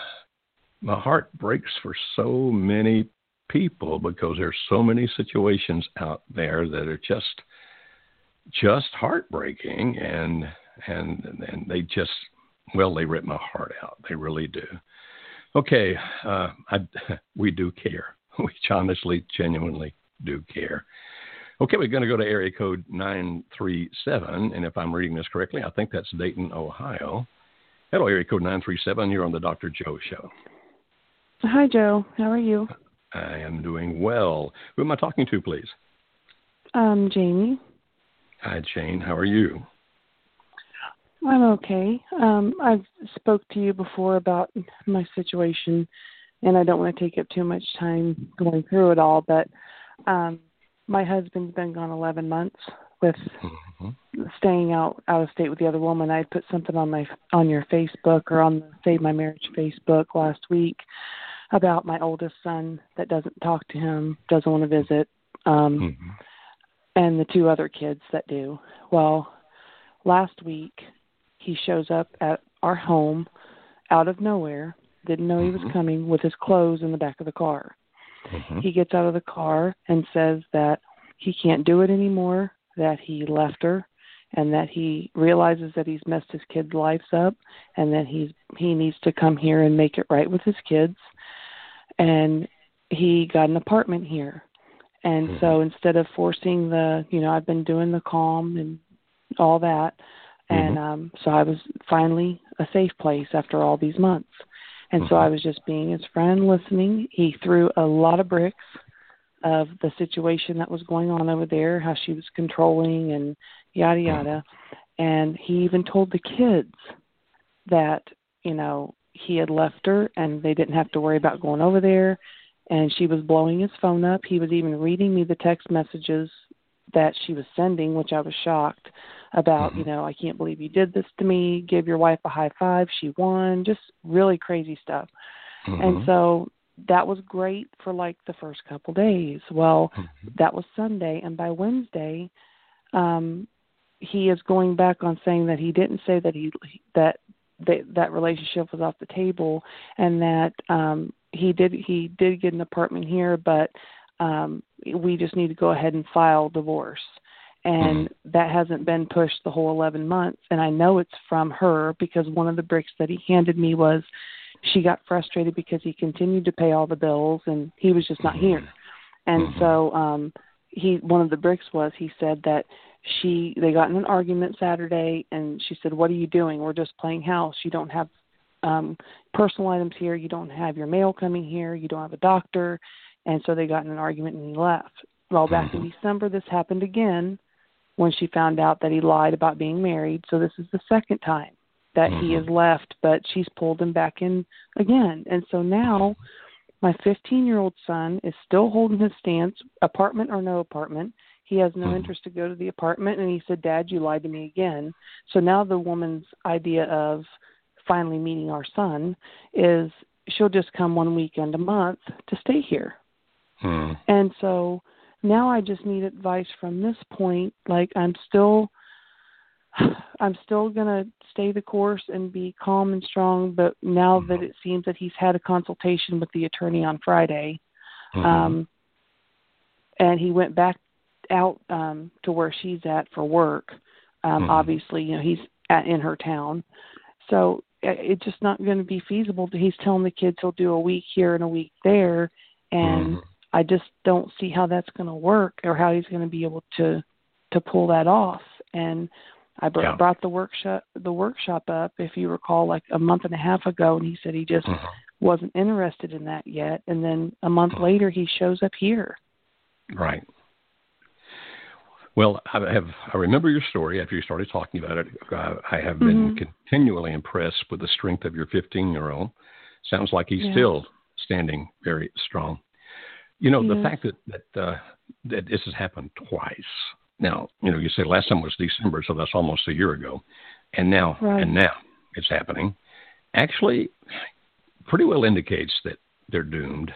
my heart breaks for so many people because there's so many situations out there that are just just heartbreaking and and and they just well they rip my heart out. They really do. Okay uh I, we do care. We honestly genuinely do care. Okay we're going to go to area code 937 and if i'm reading this correctly i think that's dayton ohio hello area code 937 you're on the dr joe show Hi, Joe. How are you? I am doing well. Who am I talking to, please? Um, Jamie. Hi, Jane. How are you? I'm okay. Um, I've spoke to you before about my situation, and I don't want to take up too much time going through it all. But um, my husband's been gone 11 months with mm-hmm. staying out out of state with the other woman. I put something on my on your Facebook or on the Save My Marriage Facebook last week about my oldest son that doesn't talk to him, doesn't want to visit, um, mm-hmm. and the two other kids that do. Well, last week he shows up at our home out of nowhere. Didn't know he was mm-hmm. coming with his clothes in the back of the car. Mm-hmm. He gets out of the car and says that he can't do it anymore, that he left her, and that he realizes that he's messed his kids' lives up, and that he's he needs to come here and make it right with his kids. And he got an apartment here. And mm-hmm. so instead of forcing the, you know, I've been doing the calm and all that, and mm-hmm. um so I was finally a safe place after all these months. And mm-hmm. so I was just being his friend, listening. He threw a lot of bricks of the situation that was going on over there, how she was controlling and yada mm-hmm. yada. And he even told the kids that, you know, he had left her and they didn't have to worry about going over there and she was blowing his phone up. He was even reading me the text messages that she was sending, which I was shocked about, mm-hmm. you know, I can't believe you did this to me, give your wife a high five, she won, just really crazy stuff. Mm-hmm. And so that was great for like the first couple days. Well, mm-hmm. that was Sunday and by Wednesday um he is going back on saying that he didn't say that he that that that relationship was off the table and that um he did he did get an apartment here but um we just need to go ahead and file divorce and mm-hmm. that hasn't been pushed the whole 11 months and i know it's from her because one of the bricks that he handed me was she got frustrated because he continued to pay all the bills and he was just not here mm-hmm. and mm-hmm. so um he one of the bricks was he said that she they got in an argument saturday and she said what are you doing we're just playing house you don't have um personal items here you don't have your mail coming here you don't have a doctor and so they got in an argument and he left well back in mm-hmm. december this happened again when she found out that he lied about being married. So this is the second time that mm-hmm. he has left, but she's pulled him back in again. And so now my 15 year old son is still holding his stance, apartment or no apartment. He has no mm-hmm. interest to go to the apartment. And he said, Dad, you lied to me again. So now the woman's idea of finally meeting our son is she'll just come one weekend a month to stay here. Hmm. And so now I just need advice from this point. Like I'm still I'm still gonna stay the course and be calm and strong, but now mm-hmm. that it seems that he's had a consultation with the attorney on Friday, mm-hmm. um and he went back out um to where she's at for work. Um mm-hmm. obviously, you know, he's at in her town. So it's just not going to be feasible. He's telling the kids he'll do a week here and a week there, and mm-hmm. I just don't see how that's going to work or how he's going to be able to to pull that off. And I br- yeah. brought the workshop the workshop up, if you recall, like a month and a half ago, and he said he just mm-hmm. wasn't interested in that yet. And then a month mm-hmm. later, he shows up here. Right. Well, I have I remember your story after you started talking about it. Uh, I have been mm-hmm. continually impressed with the strength of your 15 year old. Sounds like he's yeah. still standing very strong. You know, yes. the fact that that uh, that this has happened twice. Now, you know, you say last time was December, so that's almost a year ago, and now right. and now it's happening. Actually, pretty well indicates that they're doomed.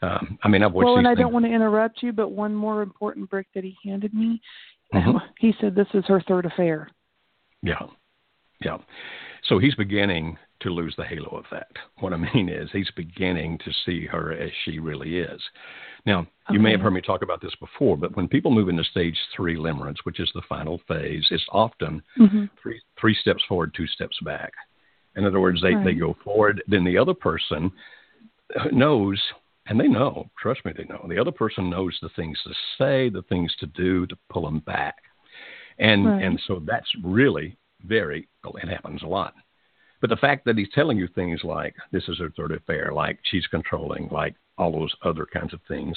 Um, I mean, I've watched. Well, and I things. don't want to interrupt you, but one more important brick that he handed me. Mm-hmm. He said this is her third affair. Yeah, yeah. So he's beginning to lose the halo of that. What I mean is he's beginning to see her as she really is. Now, okay. you may have heard me talk about this before, but when people move into stage three limerence, which is the final phase, it's often mm-hmm. three three steps forward, two steps back. In other words, they, right. they go forward, then the other person knows, and they know, trust me, they know. The other person knows the things to say, the things to do to pull them back. And right. and so that's really very it happens a lot But the fact that he's telling you things like this is her third affair, like she's controlling, like all those other kinds of things,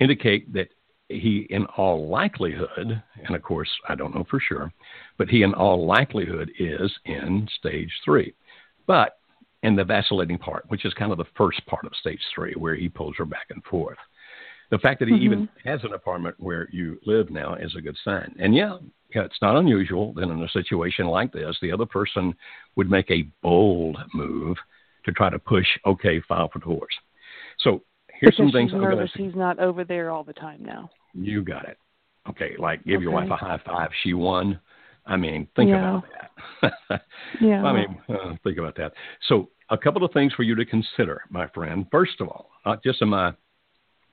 indicate that he, in all likelihood, and of course I don't know for sure, but he, in all likelihood, is in stage three. But in the vacillating part, which is kind of the first part of stage three, where he pulls her back and forth. The fact that he mm-hmm. even has an apartment where you live now is a good sign. And yeah, yeah, it's not unusual that in a situation like this, the other person would make a bold move to try to push, okay, file for divorce. So here's because some things she's nervous. He's not over there all the time now. You got it. Okay, like give okay. your wife a high five. She won. I mean, think yeah. about that. yeah. I mean, uh, think about that. So, a couple of things for you to consider, my friend. First of all, not just am I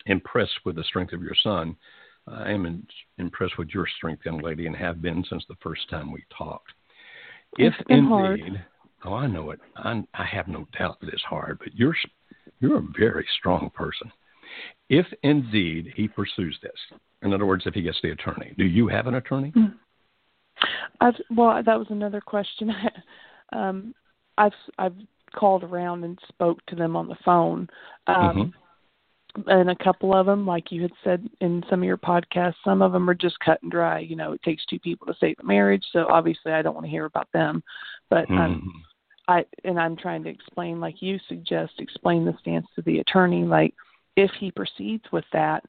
impressed with the strength of your son, I am in, impressed with your strength, young lady, and have been since the first time we talked. If indeed, hard. oh, I know it. I, I have no doubt that it's hard, but you're you're a very strong person. If indeed he pursues this, in other words, if he gets the attorney, do you have an attorney? Mm. I've, well, that was another question. um, I've I've called around and spoke to them on the phone. Um, mm-hmm. And a couple of them, like you had said in some of your podcasts, some of them are just cut and dry. You know, it takes two people to save a marriage. So obviously, I don't want to hear about them. But mm-hmm. um, I and I'm trying to explain, like you suggest, explain the stance to the attorney. Like, if he proceeds with that,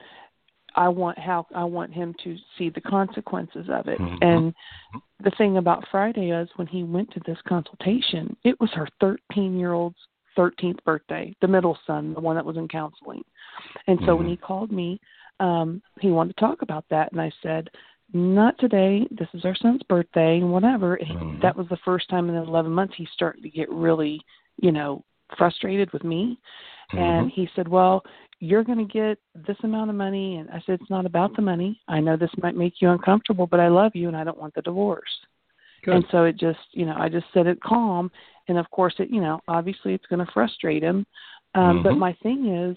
I want how I want him to see the consequences of it. Mm-hmm. And the thing about Friday is when he went to this consultation, it was her 13 year old's 13th birthday, the middle son, the one that was in counseling. And so mm-hmm. when he called me, um, he wanted to talk about that, and I said, "Not today. This is our son's birthday, and whatever." Mm-hmm. That was the first time in 11 months he started to get really, you know, frustrated with me. And he said, "Well, you're going to get this amount of money." And I said, "It's not about the money. I know this might make you uncomfortable, but I love you, and I don't want the divorce." Good. And so it just, you know, I just said it calm, and of course, it, you know, obviously it's going to frustrate him. Um, Mhm. But my thing is,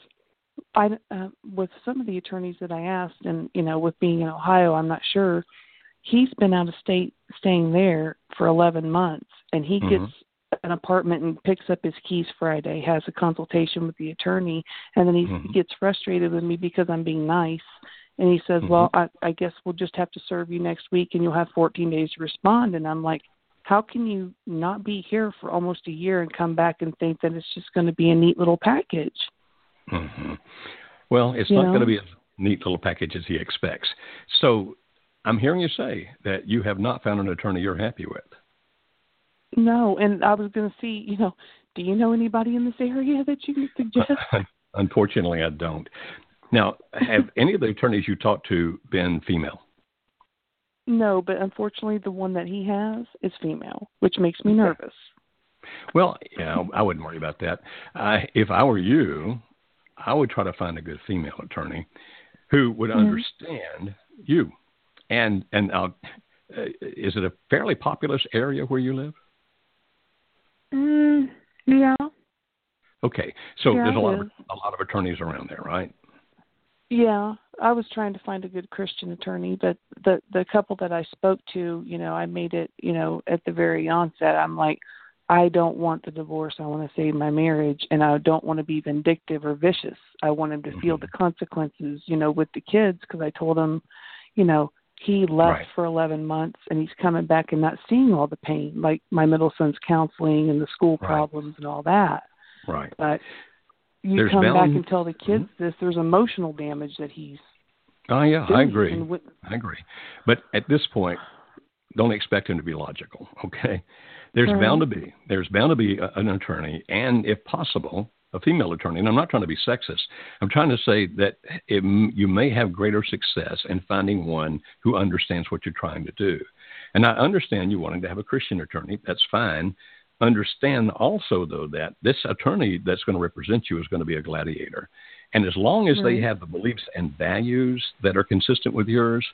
I uh, with some of the attorneys that I asked, and you know, with being in Ohio, I'm not sure. He's been out of state, staying there for 11 months, and he Mhm. gets an apartment and picks up his keys Friday, has a consultation with the attorney, and then he Mhm. gets frustrated with me because I'm being nice. And he says, "Well, I, I guess we'll just have to serve you next week, and you'll have 14 days to respond." And I'm like, "How can you not be here for almost a year and come back and think that it's just going to be a neat little package?" hmm Well, it's You not know? going to be a neat little package as he expects. So I'm hearing you say that you have not found an attorney you're happy with. No, and I was going to see, you know, do you know anybody in this area that you can suggest? Unfortunately, I don't. Now, have any of the attorneys you talked to been female? No, but unfortunately, the one that he has is female, which makes me nervous. Well, yeah, I wouldn't worry about that. I, if I were you, I would try to find a good female attorney who would Mhm. understand you. And and uh, is it a fairly populous area where you live? Mm, yeah, Okay, so Yeah, there's a lot of a lot of attorneys around there, right? Yeah. I was trying to find a good Christian attorney, but the the couple that I spoke to, you know, I made it, you know, at the very onset. I'm like, I don't want the divorce. I want to save my marriage, and I don't want to be vindictive or vicious. I want him to feel Mhm. the consequences, you know, with the kids because I told him, you know, he left Right. for 11 months and he's coming back and not seeing all the pain, like my middle son's counseling and the school Right. problems and all that. Right. But you There's come back and tell the kids mm-hmm. this, there's emotional damage that he's Oh yeah. I agree. With, I agree. But at this point, don't expect him to be logical. Okay, there's Right. bound to be there's bound to be a, an attorney, and if possible, a female attorney. And I'm not trying to be sexist. I'm trying to say that it, you may have greater success in finding one who understands what you're trying to do. And I understand you wanting to have a Christian attorney. That's fine. Understand also, though, that this attorney that's going to represent you is going to be a gladiator. And as long as they have the beliefs and values that are consistent with yours,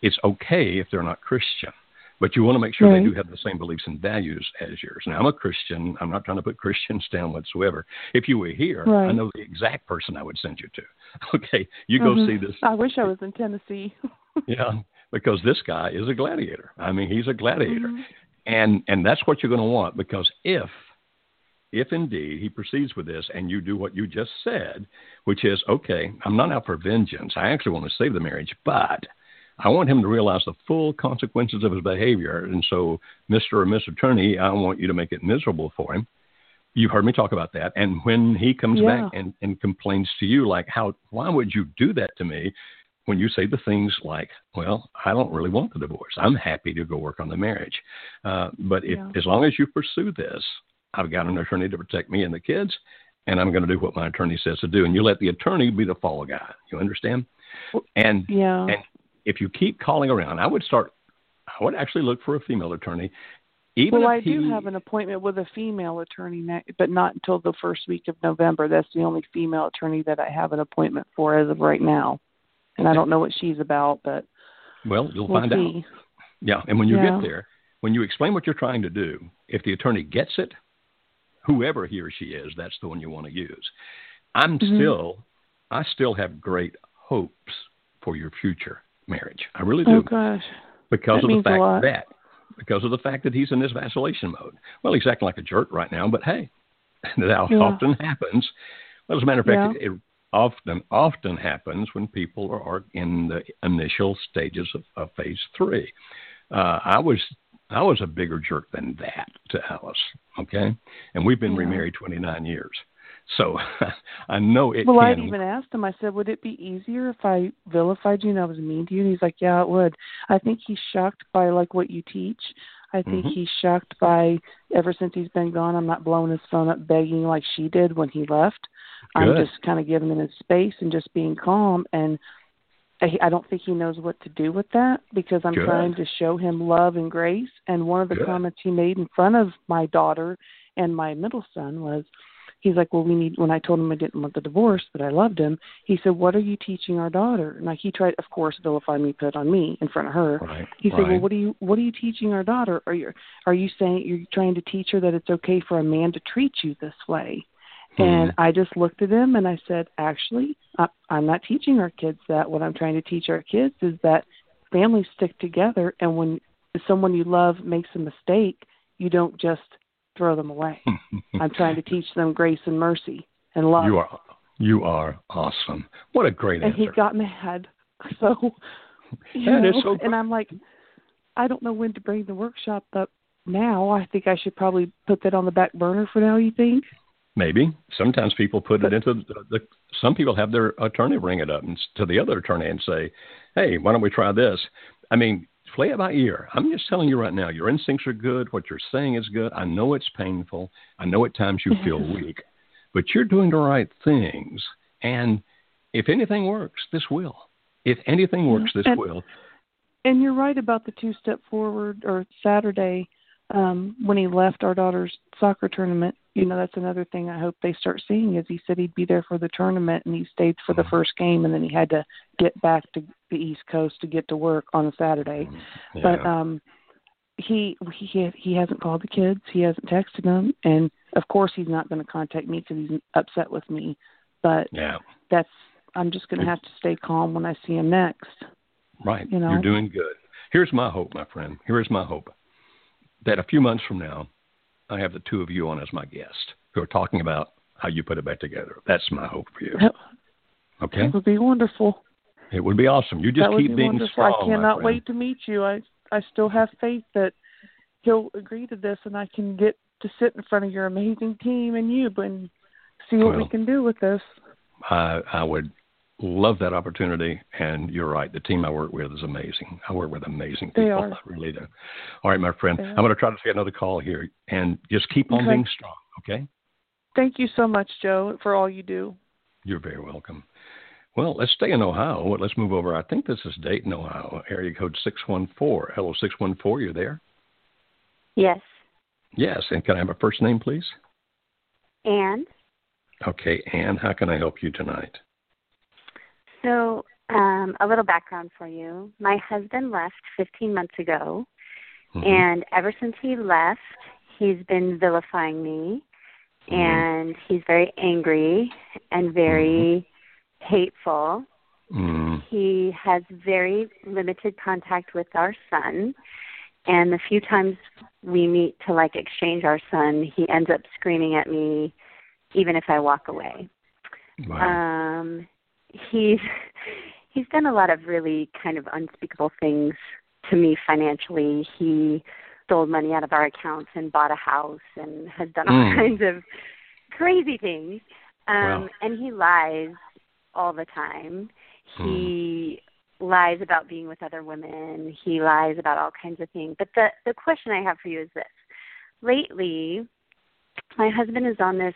it's okay if they're not Christian. But you want to make sure Right. they do have the same beliefs and values as yours. Now, I'm a Christian. I'm not trying to put Christians down whatsoever. If you were here, I know the exact person I would send you to. Okay, you go Mhm. see this. I wish I was in Tennessee. Yeah, because this guy is a gladiator. I mean, he's a gladiator. Mhm. And and that's what you're going to want because if if indeed he proceeds with this and you do what you just said, which is okay, I'm not out for vengeance. I actually want to save the marriage, but I want him to realize the full consequences of his behavior. And so, Mr. or Miss Attorney, I want you to make it miserable for him. You've heard me talk about that. And when he comes Yeah. back and, and complains to you, like, how, why would you do that to me? When you say the things like, well, I don't really want the divorce. I'm happy to go work on the marriage. Uh, but if, Yeah. as long as you pursue this, I've got an attorney to protect me and the kids, and I'm going to do what my attorney says to do. And you let the attorney be the fall guy. You understand? And Yeah. and if you keep calling around, I would start. I would actually look for a female attorney. Even well, I do have an appointment with a female attorney, but not until the first week of November. That's the only female attorney that I have an appointment for as of right now, and I don't know what she's about, but Well, you'll we'll find out. Yeah, and when you Yeah. get there, when you explain what you're trying to do, if the attorney gets it, whoever he or she is, that's the one you want to use. I'm Mhm. still, I still have great hopes for your future marriage. I really do. Oh gosh, because That of the fact that because of the fact that he's in this vacillation mode. Well, he's acting like a jerk right now, but hey, that Yeah. often happens. Well, as a matter of fact, Yeah. it, it often often happens when people are in the initial stages of, of phase three. Uh, I was I was a bigger jerk than that to Alice. Okay, and we've been Yeah. remarried 29 years, so I know it well, can. I'd even asked him. I said, "Would it be easier if I vilified you and I was mean to you?" And he's like, "Yeah, it would." I think he's shocked by like what you teach. I think Mhm. he's shocked by ever since he's been gone. I'm not blowing his phone up begging like she did when he left. I'm just kind of giving him his space and just being calm. And I, I don't think he knows what to do with that because I'm Good. trying to show him love and grace. And one of the Good. comments he made in front of my daughter and my middle son was, he's like, well, we need. When I told him I didn't want the divorce, but I loved him, he said, what are you teaching our daughter? And like he tried, of course, vilify me, put it on me in front of her. Right, He said, "Well, what are you what are you teaching our daughter? Are you are you saying you're trying to teach her that it's okay for a man to treat you this way?" And Hmm. I just looked at him and I said, "Actually, I, I'm not teaching our kids that. What I'm trying to teach our kids is that families stick together, and when someone you love makes a mistake, you don't just throw them away. I'm trying to teach them grace and mercy and love." You are you are awesome. What a great and answer. he got mad. So, you know, so and I'm like, I don't know when to bring the workshop up now. I think I should probably put that on the back burner for now. You think? Maybe sometimes people put But- it into the, the. Some people have their attorney bring it up and, s- to the other attorney and say, "Hey, why don't we try this?" I mean, play it by ear. I'm just telling you right now, your instincts are good. What you're saying is good. I know it's painful. I know at times you feel weak, but you're doing the right things. And if anything works, this will. If anything works, this And- will. And you're right about the two step forward or Saturday um, when he left our daughter's soccer tournament. You know, that's another thing I hope they start seeing is he said he'd be there for the tournament and he stayed for the first game and then he had to get back to the East Coast to get to work on a Saturday. Yeah. But um he he he hasn't called the kids. He hasn't texted them, and of course he's not going to contact me because he's upset with me. But yeah. that's I'm just going to have to stay calm when I see him next. Right. You know? You're doing good. Here's my hope, my friend. Here's my hope that a few months from now, I have the two of you on as my guest who are talking about how you put it back together. That's my hope for you. That, Okay? It would be wonderful. It would be awesome. You just keep be being wonderful. strong. I cannot wait to meet you. I I still have faith that he'll agree to this, and I can get to sit in front of your amazing team and you, and see what we can do with this. I, I would love that opportunity. And you're right. The team I work with is amazing. I work with amazing people. They are. I really do. All right, my friend. I'm going to try to take another call here and just keep on Okay. being strong. Okay? Thank you so much, Joe, for all you do. You're very welcome. Well, let's stay in Ohio. Let's move over. I think this is Dayton, Ohio, area code 614. Hello, 614. You're there? Yes. Yes. And can I have a first name, please? And Okay. Ann, how can I help you tonight? So, um, a little background for you. My husband left 15 months ago, Mhm. and ever since he left, he's been vilifying me, Mhm. and he's very angry and very hateful. Mm, He has very limited contact with our son, and the few times we meet to like exchange our son, he ends up screaming at me even if I walk away. Wow. Um he's he's done a lot of really kind of unspeakable things to me financially. He stole money out of our accounts and bought a house and has done all Mm. kinds of crazy things. Um Wow. and he lies all the time. He lies about being with other women. He lies about all kinds of things. But the the question I have for you is this. Lately, my husband is on this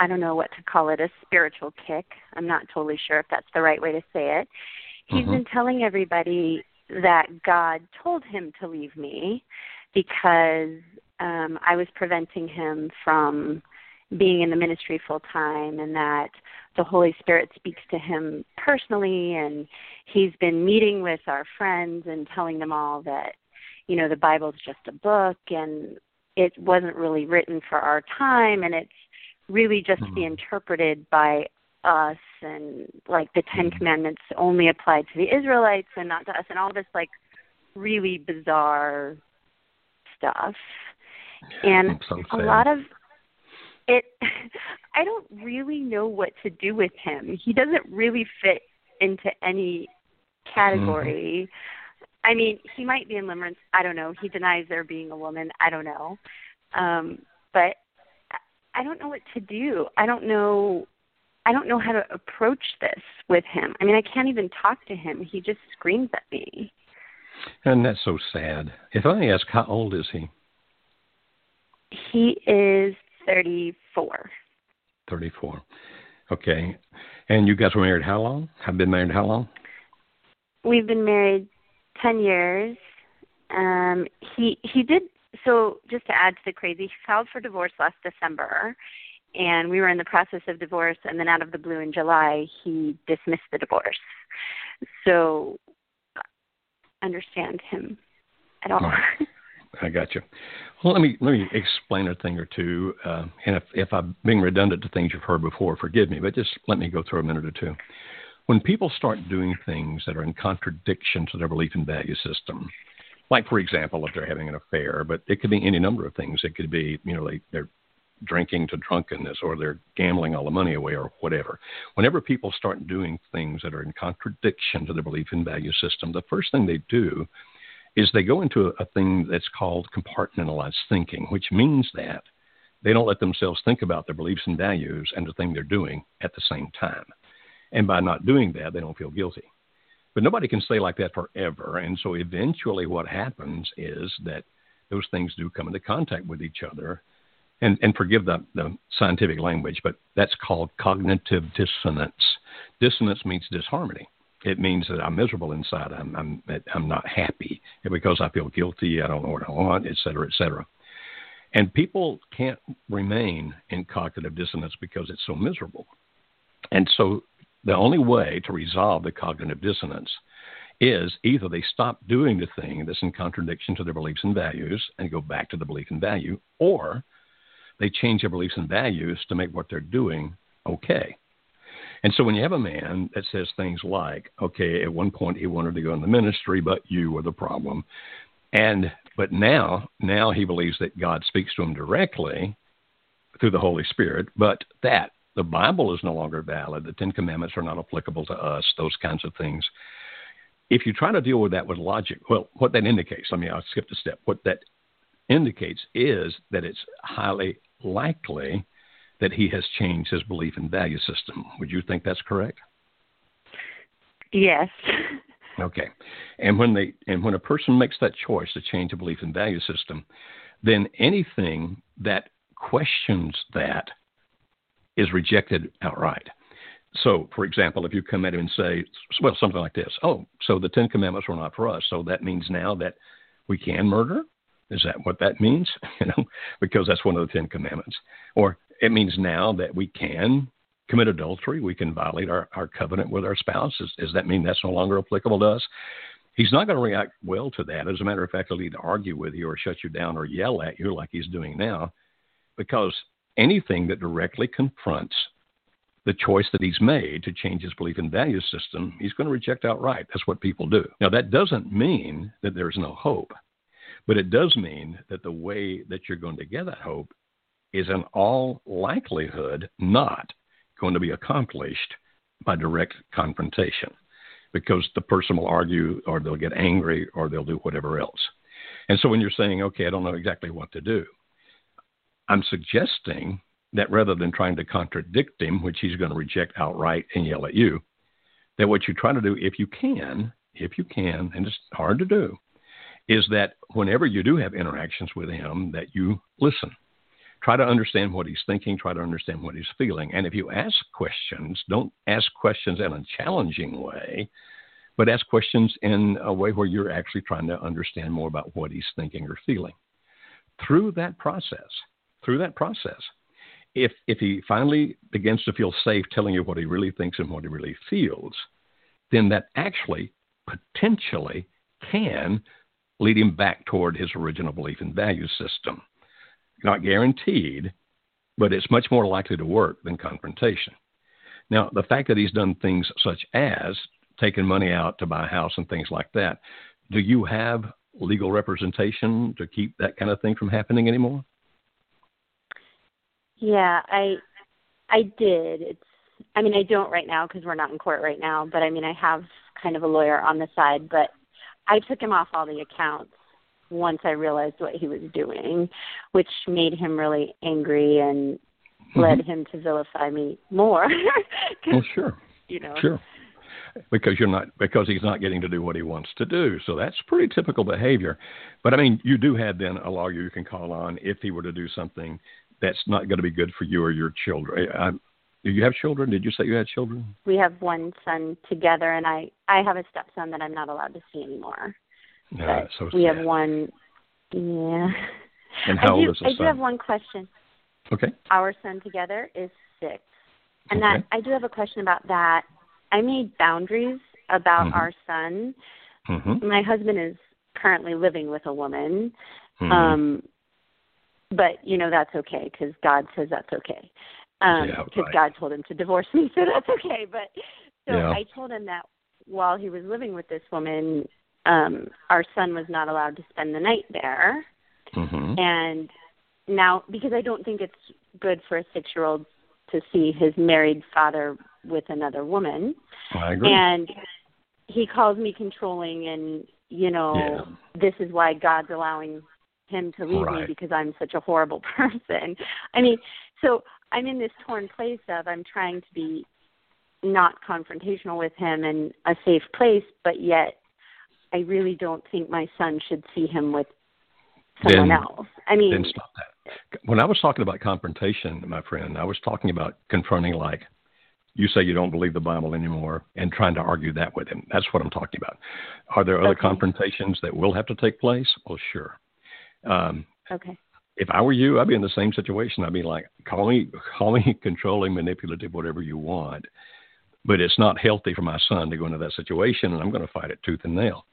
I don't know what to call it, a spiritual kick. I'm not totally sure if that's the right way to say it. He's Mhm. been telling everybody that God told him to leave me because um I was preventing him from being in the ministry full time and that the Holy Spirit speaks to him personally and he's been meeting with our friends and telling them all that you know the Bible's just a book and it wasn't really written for our time and it's really just to be Mhm. interpreted by us and like the 10 Mhm. commandments only applied to the Israelites and not to us and all this like really bizarre stuff. And a lot of it i don't really know what to do with him. He doesn't really fit into any category. I mean he might be in limerence i don't know. He denies there being a woman. I don't know. Um but I- don't know what to do i don't know i don't know how to approach this with him i mean i can't even talk to him he just screams at me And that's so sad. If I ask, how old is he? he is thirty four 34. Okay. And you guys were married how long? Have been married how long? We've been married ten years. Um, he he did so. Just to add to the crazy, he filed for divorce last December, and we were in the process of divorce. And then, out of the blue, in July, he dismissed the divorce. So, understand him at all. I got you. Well, let me let me explain a thing or two, uh, and if if I'm being redundant to things you've heard before, forgive me. But just let me go through a minute or two. When people start doing things that are in contradiction to their belief and value system, like for example, if they're having an affair, but it could be any number of things. It could be you know they they're drinking to drunkenness or they're gambling all the money away or whatever. Whenever people start doing things that are in contradiction to their belief and value system, the first thing they do is they go into a, a thing that's called compartmentalized thinking, which means that they don't let themselves think about their beliefs and values and the thing they're doing at the same time. And by not doing that, they don't feel guilty. But nobody can stay like that forever. And so eventually, what happens is that those things do come into contact with each other. And, and forgive the, the scientific language, but that's called cognitive dissonance. Dissonance means disharmony it means that I'm miserable inside. I'm I'm I'm not happy because I feel guilty. I don't know what I want, et cetera, et cetera. And people can't remain in cognitive dissonance because it's so miserable. And so the only way to resolve the cognitive dissonance is either they stop doing the thing that's in contradiction to their beliefs and values and go back to the belief and value, or they change their beliefs and values to make what they're doing okay. And so when you have a man that says things like, okay, at one point he wanted to go in the ministry, but you were the problem. And but now now he believes that God speaks to him directly through the Holy Spirit, but that the Bible is no longer valid, the Ten Commandments are not applicable to us, those kinds of things. If you try to deal with that with logic, well, what that indicates, I mean, I'll skip a step. What that indicates is that it's highly likely that he has changed his belief and value system. Would you think that's correct? Yes. Okay. And when they and when a person makes that choice to change a belief and value system, then anything that questions that is rejected outright. So, for example, if you come at him and say, well, something like this, oh, so the Ten Commandments were not for us, so that means now that we can murder? Is that what that means? You know, because that's one of the Ten Commandments. Or it means now that we can commit adultery, we can violate our, our covenant with our spouse. Does, does that mean that's no longer applicable to us? He's not going to react well to that. As a matter of fact, he'll either argue with you or shut you down or yell at you like he's doing now, because anything that directly confronts the choice that he's made to change his belief and value system, he's going to reject outright. That's what people do. Now, that doesn't mean that there's no hope. But it does mean that the way that you're going to get that hope is in all likelihood not going to be accomplished by direct confrontation because the person will argue or they'll get angry or they'll do whatever else. And so when you're saying, okay, I don't know exactly what to do, I'm suggesting that rather than trying to contradict him, which he's going to reject outright and yell at you, that what you try to do, if you can, if you can, and it's hard to do, is that whenever you do have interactions with him, that you listen. Try to understand what he's thinking, try to understand what he's feeling. And if you ask questions, don't ask questions in a challenging way, but ask questions in a way where you're actually trying to understand more about what he's thinking or feeling. Through that process, through that process, if if he finally begins to feel safe telling you what he really thinks and what he really feels, then that actually potentially can lead him back toward his original belief and value system. Not guaranteed, but it's much more likely to work than confrontation. Now, the fact that he's done things such as taking money out to buy a house and things like that, do you have legal representation to keep that kind of thing from happening anymore? Yeah, I I did. It's I mean, I don't right now because we're not in court right now, but I mean, I have kind of a lawyer on the side, but I took him off all the accounts once I realized what he was doing, which made him really angry and mm-hmm. led him to vilify me more. well, sure. You know. Sure. Because you're not because he's not getting to do what he wants to do. So that's pretty typical behavior. But I mean, you do have then a lawyer you can call on if he were to do something that's not going to be good for you or your children. I, do you have children? Did you say you had children? We have one son together, and I I have a stepson that I'm not allowed to see anymore. Yeah, so we sad. have one. Yeah. And how I do, old is the I son? do have one question. Okay. Our son together is six, and Okay. that I do have a question about that. I made boundaries about Mhm. our son. Mm-hmm. My husband is currently living with a woman, Mm-hmm. um, but you know that's okay because God says that's okay. Um, Yeah, because right. God told him to divorce me, so that's okay. But so Yeah. I told him that while he was living with this woman, um, our son was not allowed to spend the night there. mm-hmm. And now, because I don't think it's good for a six-year-old to see his married father with another woman, I agree. and he calls me controlling and you know Yeah. this is why god's allowing him to leave me because i'm such a horrible person i mean so i'm in this torn place of i'm trying to be not confrontational with him and a safe place but yet i really don't think my son should see him with someone Then- else i mean then stop that. When I was talking about confrontation, my friend, I was talking about confronting like you say you don't believe the Bible anymore and trying to argue that with him. That's what I'm talking about. Are there other Okay. confrontations that will have to take place? Well, sure. Um, okay if I were you, I'd be in the same situation. I'd be like, call me, call me controlling, manipulative, whatever you want. But it's not healthy for my son to go into that situation, and I'm going to fight it tooth and nail.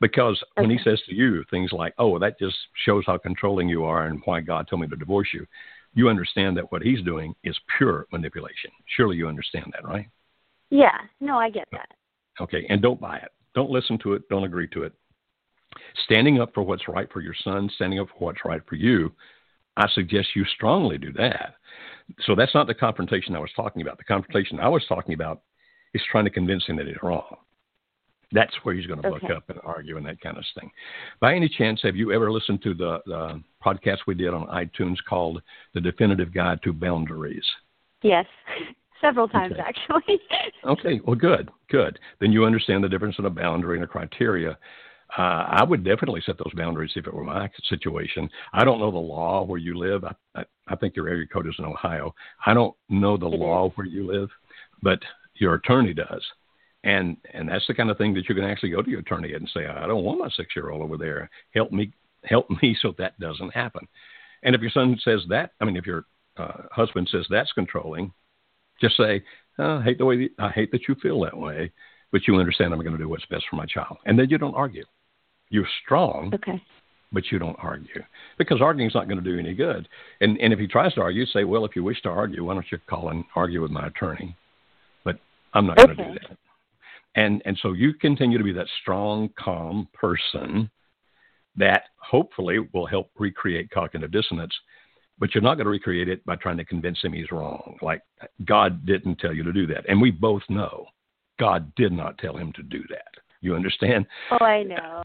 Because when he says to you things like, "Oh, that just shows how controlling you are and why God told me to divorce you," you understand that what he's doing is pure manipulation. Surely you understand that, right? yeah no i get that Okay, and don't buy it. Don't listen to it. Don't agree to it. Standing up for what's right for your son, standing up for what's right for you, I suggest you strongly do that. So that's not the confrontation I was talking about. The confrontation I was talking about is trying to convince him that he's wrong. That's where he's going to Okay. buck up and argue and that kind of thing. By any chance, have you ever listened to the, the podcast we did on iTunes called The Definitive Guide to Boundaries? yes several times Okay. actually Okay, well, good, good. Then you understand the difference in a boundary and a criteria. Uh, I would definitely set those boundaries if it were my situation. I don't know the law where you live. I, I, I think your area code is in Ohio. I don't know the It law where you live, but your attorney does. And and that's the kind of thing that you can actually go to your attorney and say, I don't want my six year old over there. Help me, help me, so that doesn't happen. And if your son says that, I mean, if your uh, husband says that's controlling, just say, oh, I hate the way I hate that you feel that way, but you understand I'm going to do what's best for my child, and then you don't argue. You're strong, okay but you don't argue because arguing is not going to do any good. And and if he tries to argue, say, well, if you wish to argue, why don't you call and argue with my attorney? But I'm not going to do that. And and so you continue to be that strong, calm person that hopefully will help recreate cognitive dissonance. But you're not going to recreate it by trying to convince him he's wrong. Like God didn't tell you to do that, and we both know God did not tell him to do that. You understand? Oh, I know.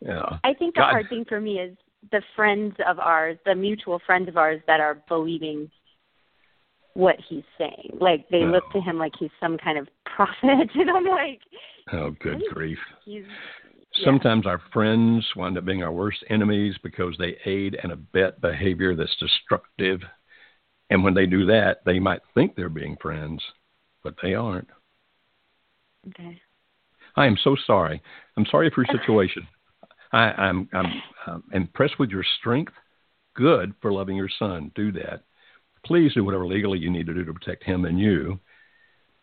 Yeah. I think the God- hard thing for me is the friends of ours, the mutual friends of ours that are believing what he's saying. Like they look to him like he's some kind of prophet, and I'm like, Oh, good grief. he's Sometimes our friends wind up being our worst enemies because they aid and abet behavior that's destructive. And when they do that, they might think they're being friends, but they aren't. okay. I am so sorry. I'm sorry for your situation. I, I'm, I'm um, impressed with your strength. Good for loving your son. Do that. Please do whatever legally you need to do to protect him and you.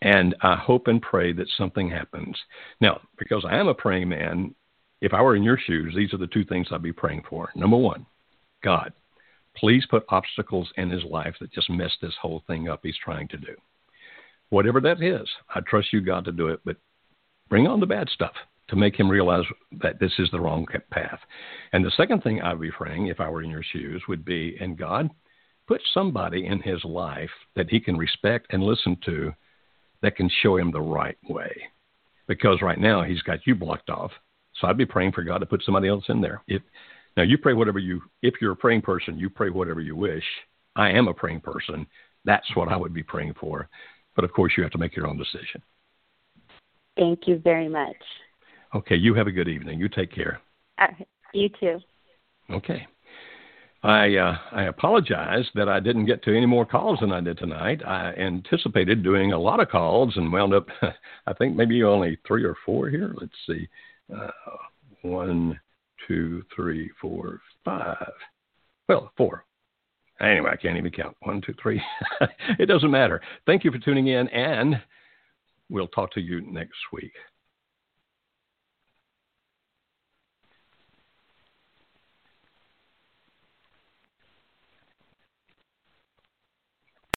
And I hope and pray that something happens. Now, because I am a praying man, if I were in your shoes, these are the two things I'd be praying for. Number one, God, please put obstacles in his life that just mess this whole thing up he's trying to do. Whatever that is, I trust you, God, to do it, but bring on the bad stuff to make him realize that this is the wrong path. And the second thing I'd be praying, if I were in your shoes, would be, and God, put somebody in his life that he can respect and listen to that can show him the right way. Because right now he's got you blocked off. So I'd be praying for God to put somebody else in there. If now you pray whatever you if you're a praying person, you pray whatever you wish. I am a praying person. That's what I would be praying for. But of course you have to make your own decision. Thank you very much. Okay, you have a good evening. You take care. Right. You too. Okay. I uh, I apologize that I didn't get to any more calls than I did tonight. I anticipated doing a lot of calls and wound up, I think maybe only three or four here. Let's see, uh, one, two, three, four, five. Well, four. Anyway, I can't even count. One, two, three. it doesn't matter. Thank you for tuning in, and we'll talk to you next week.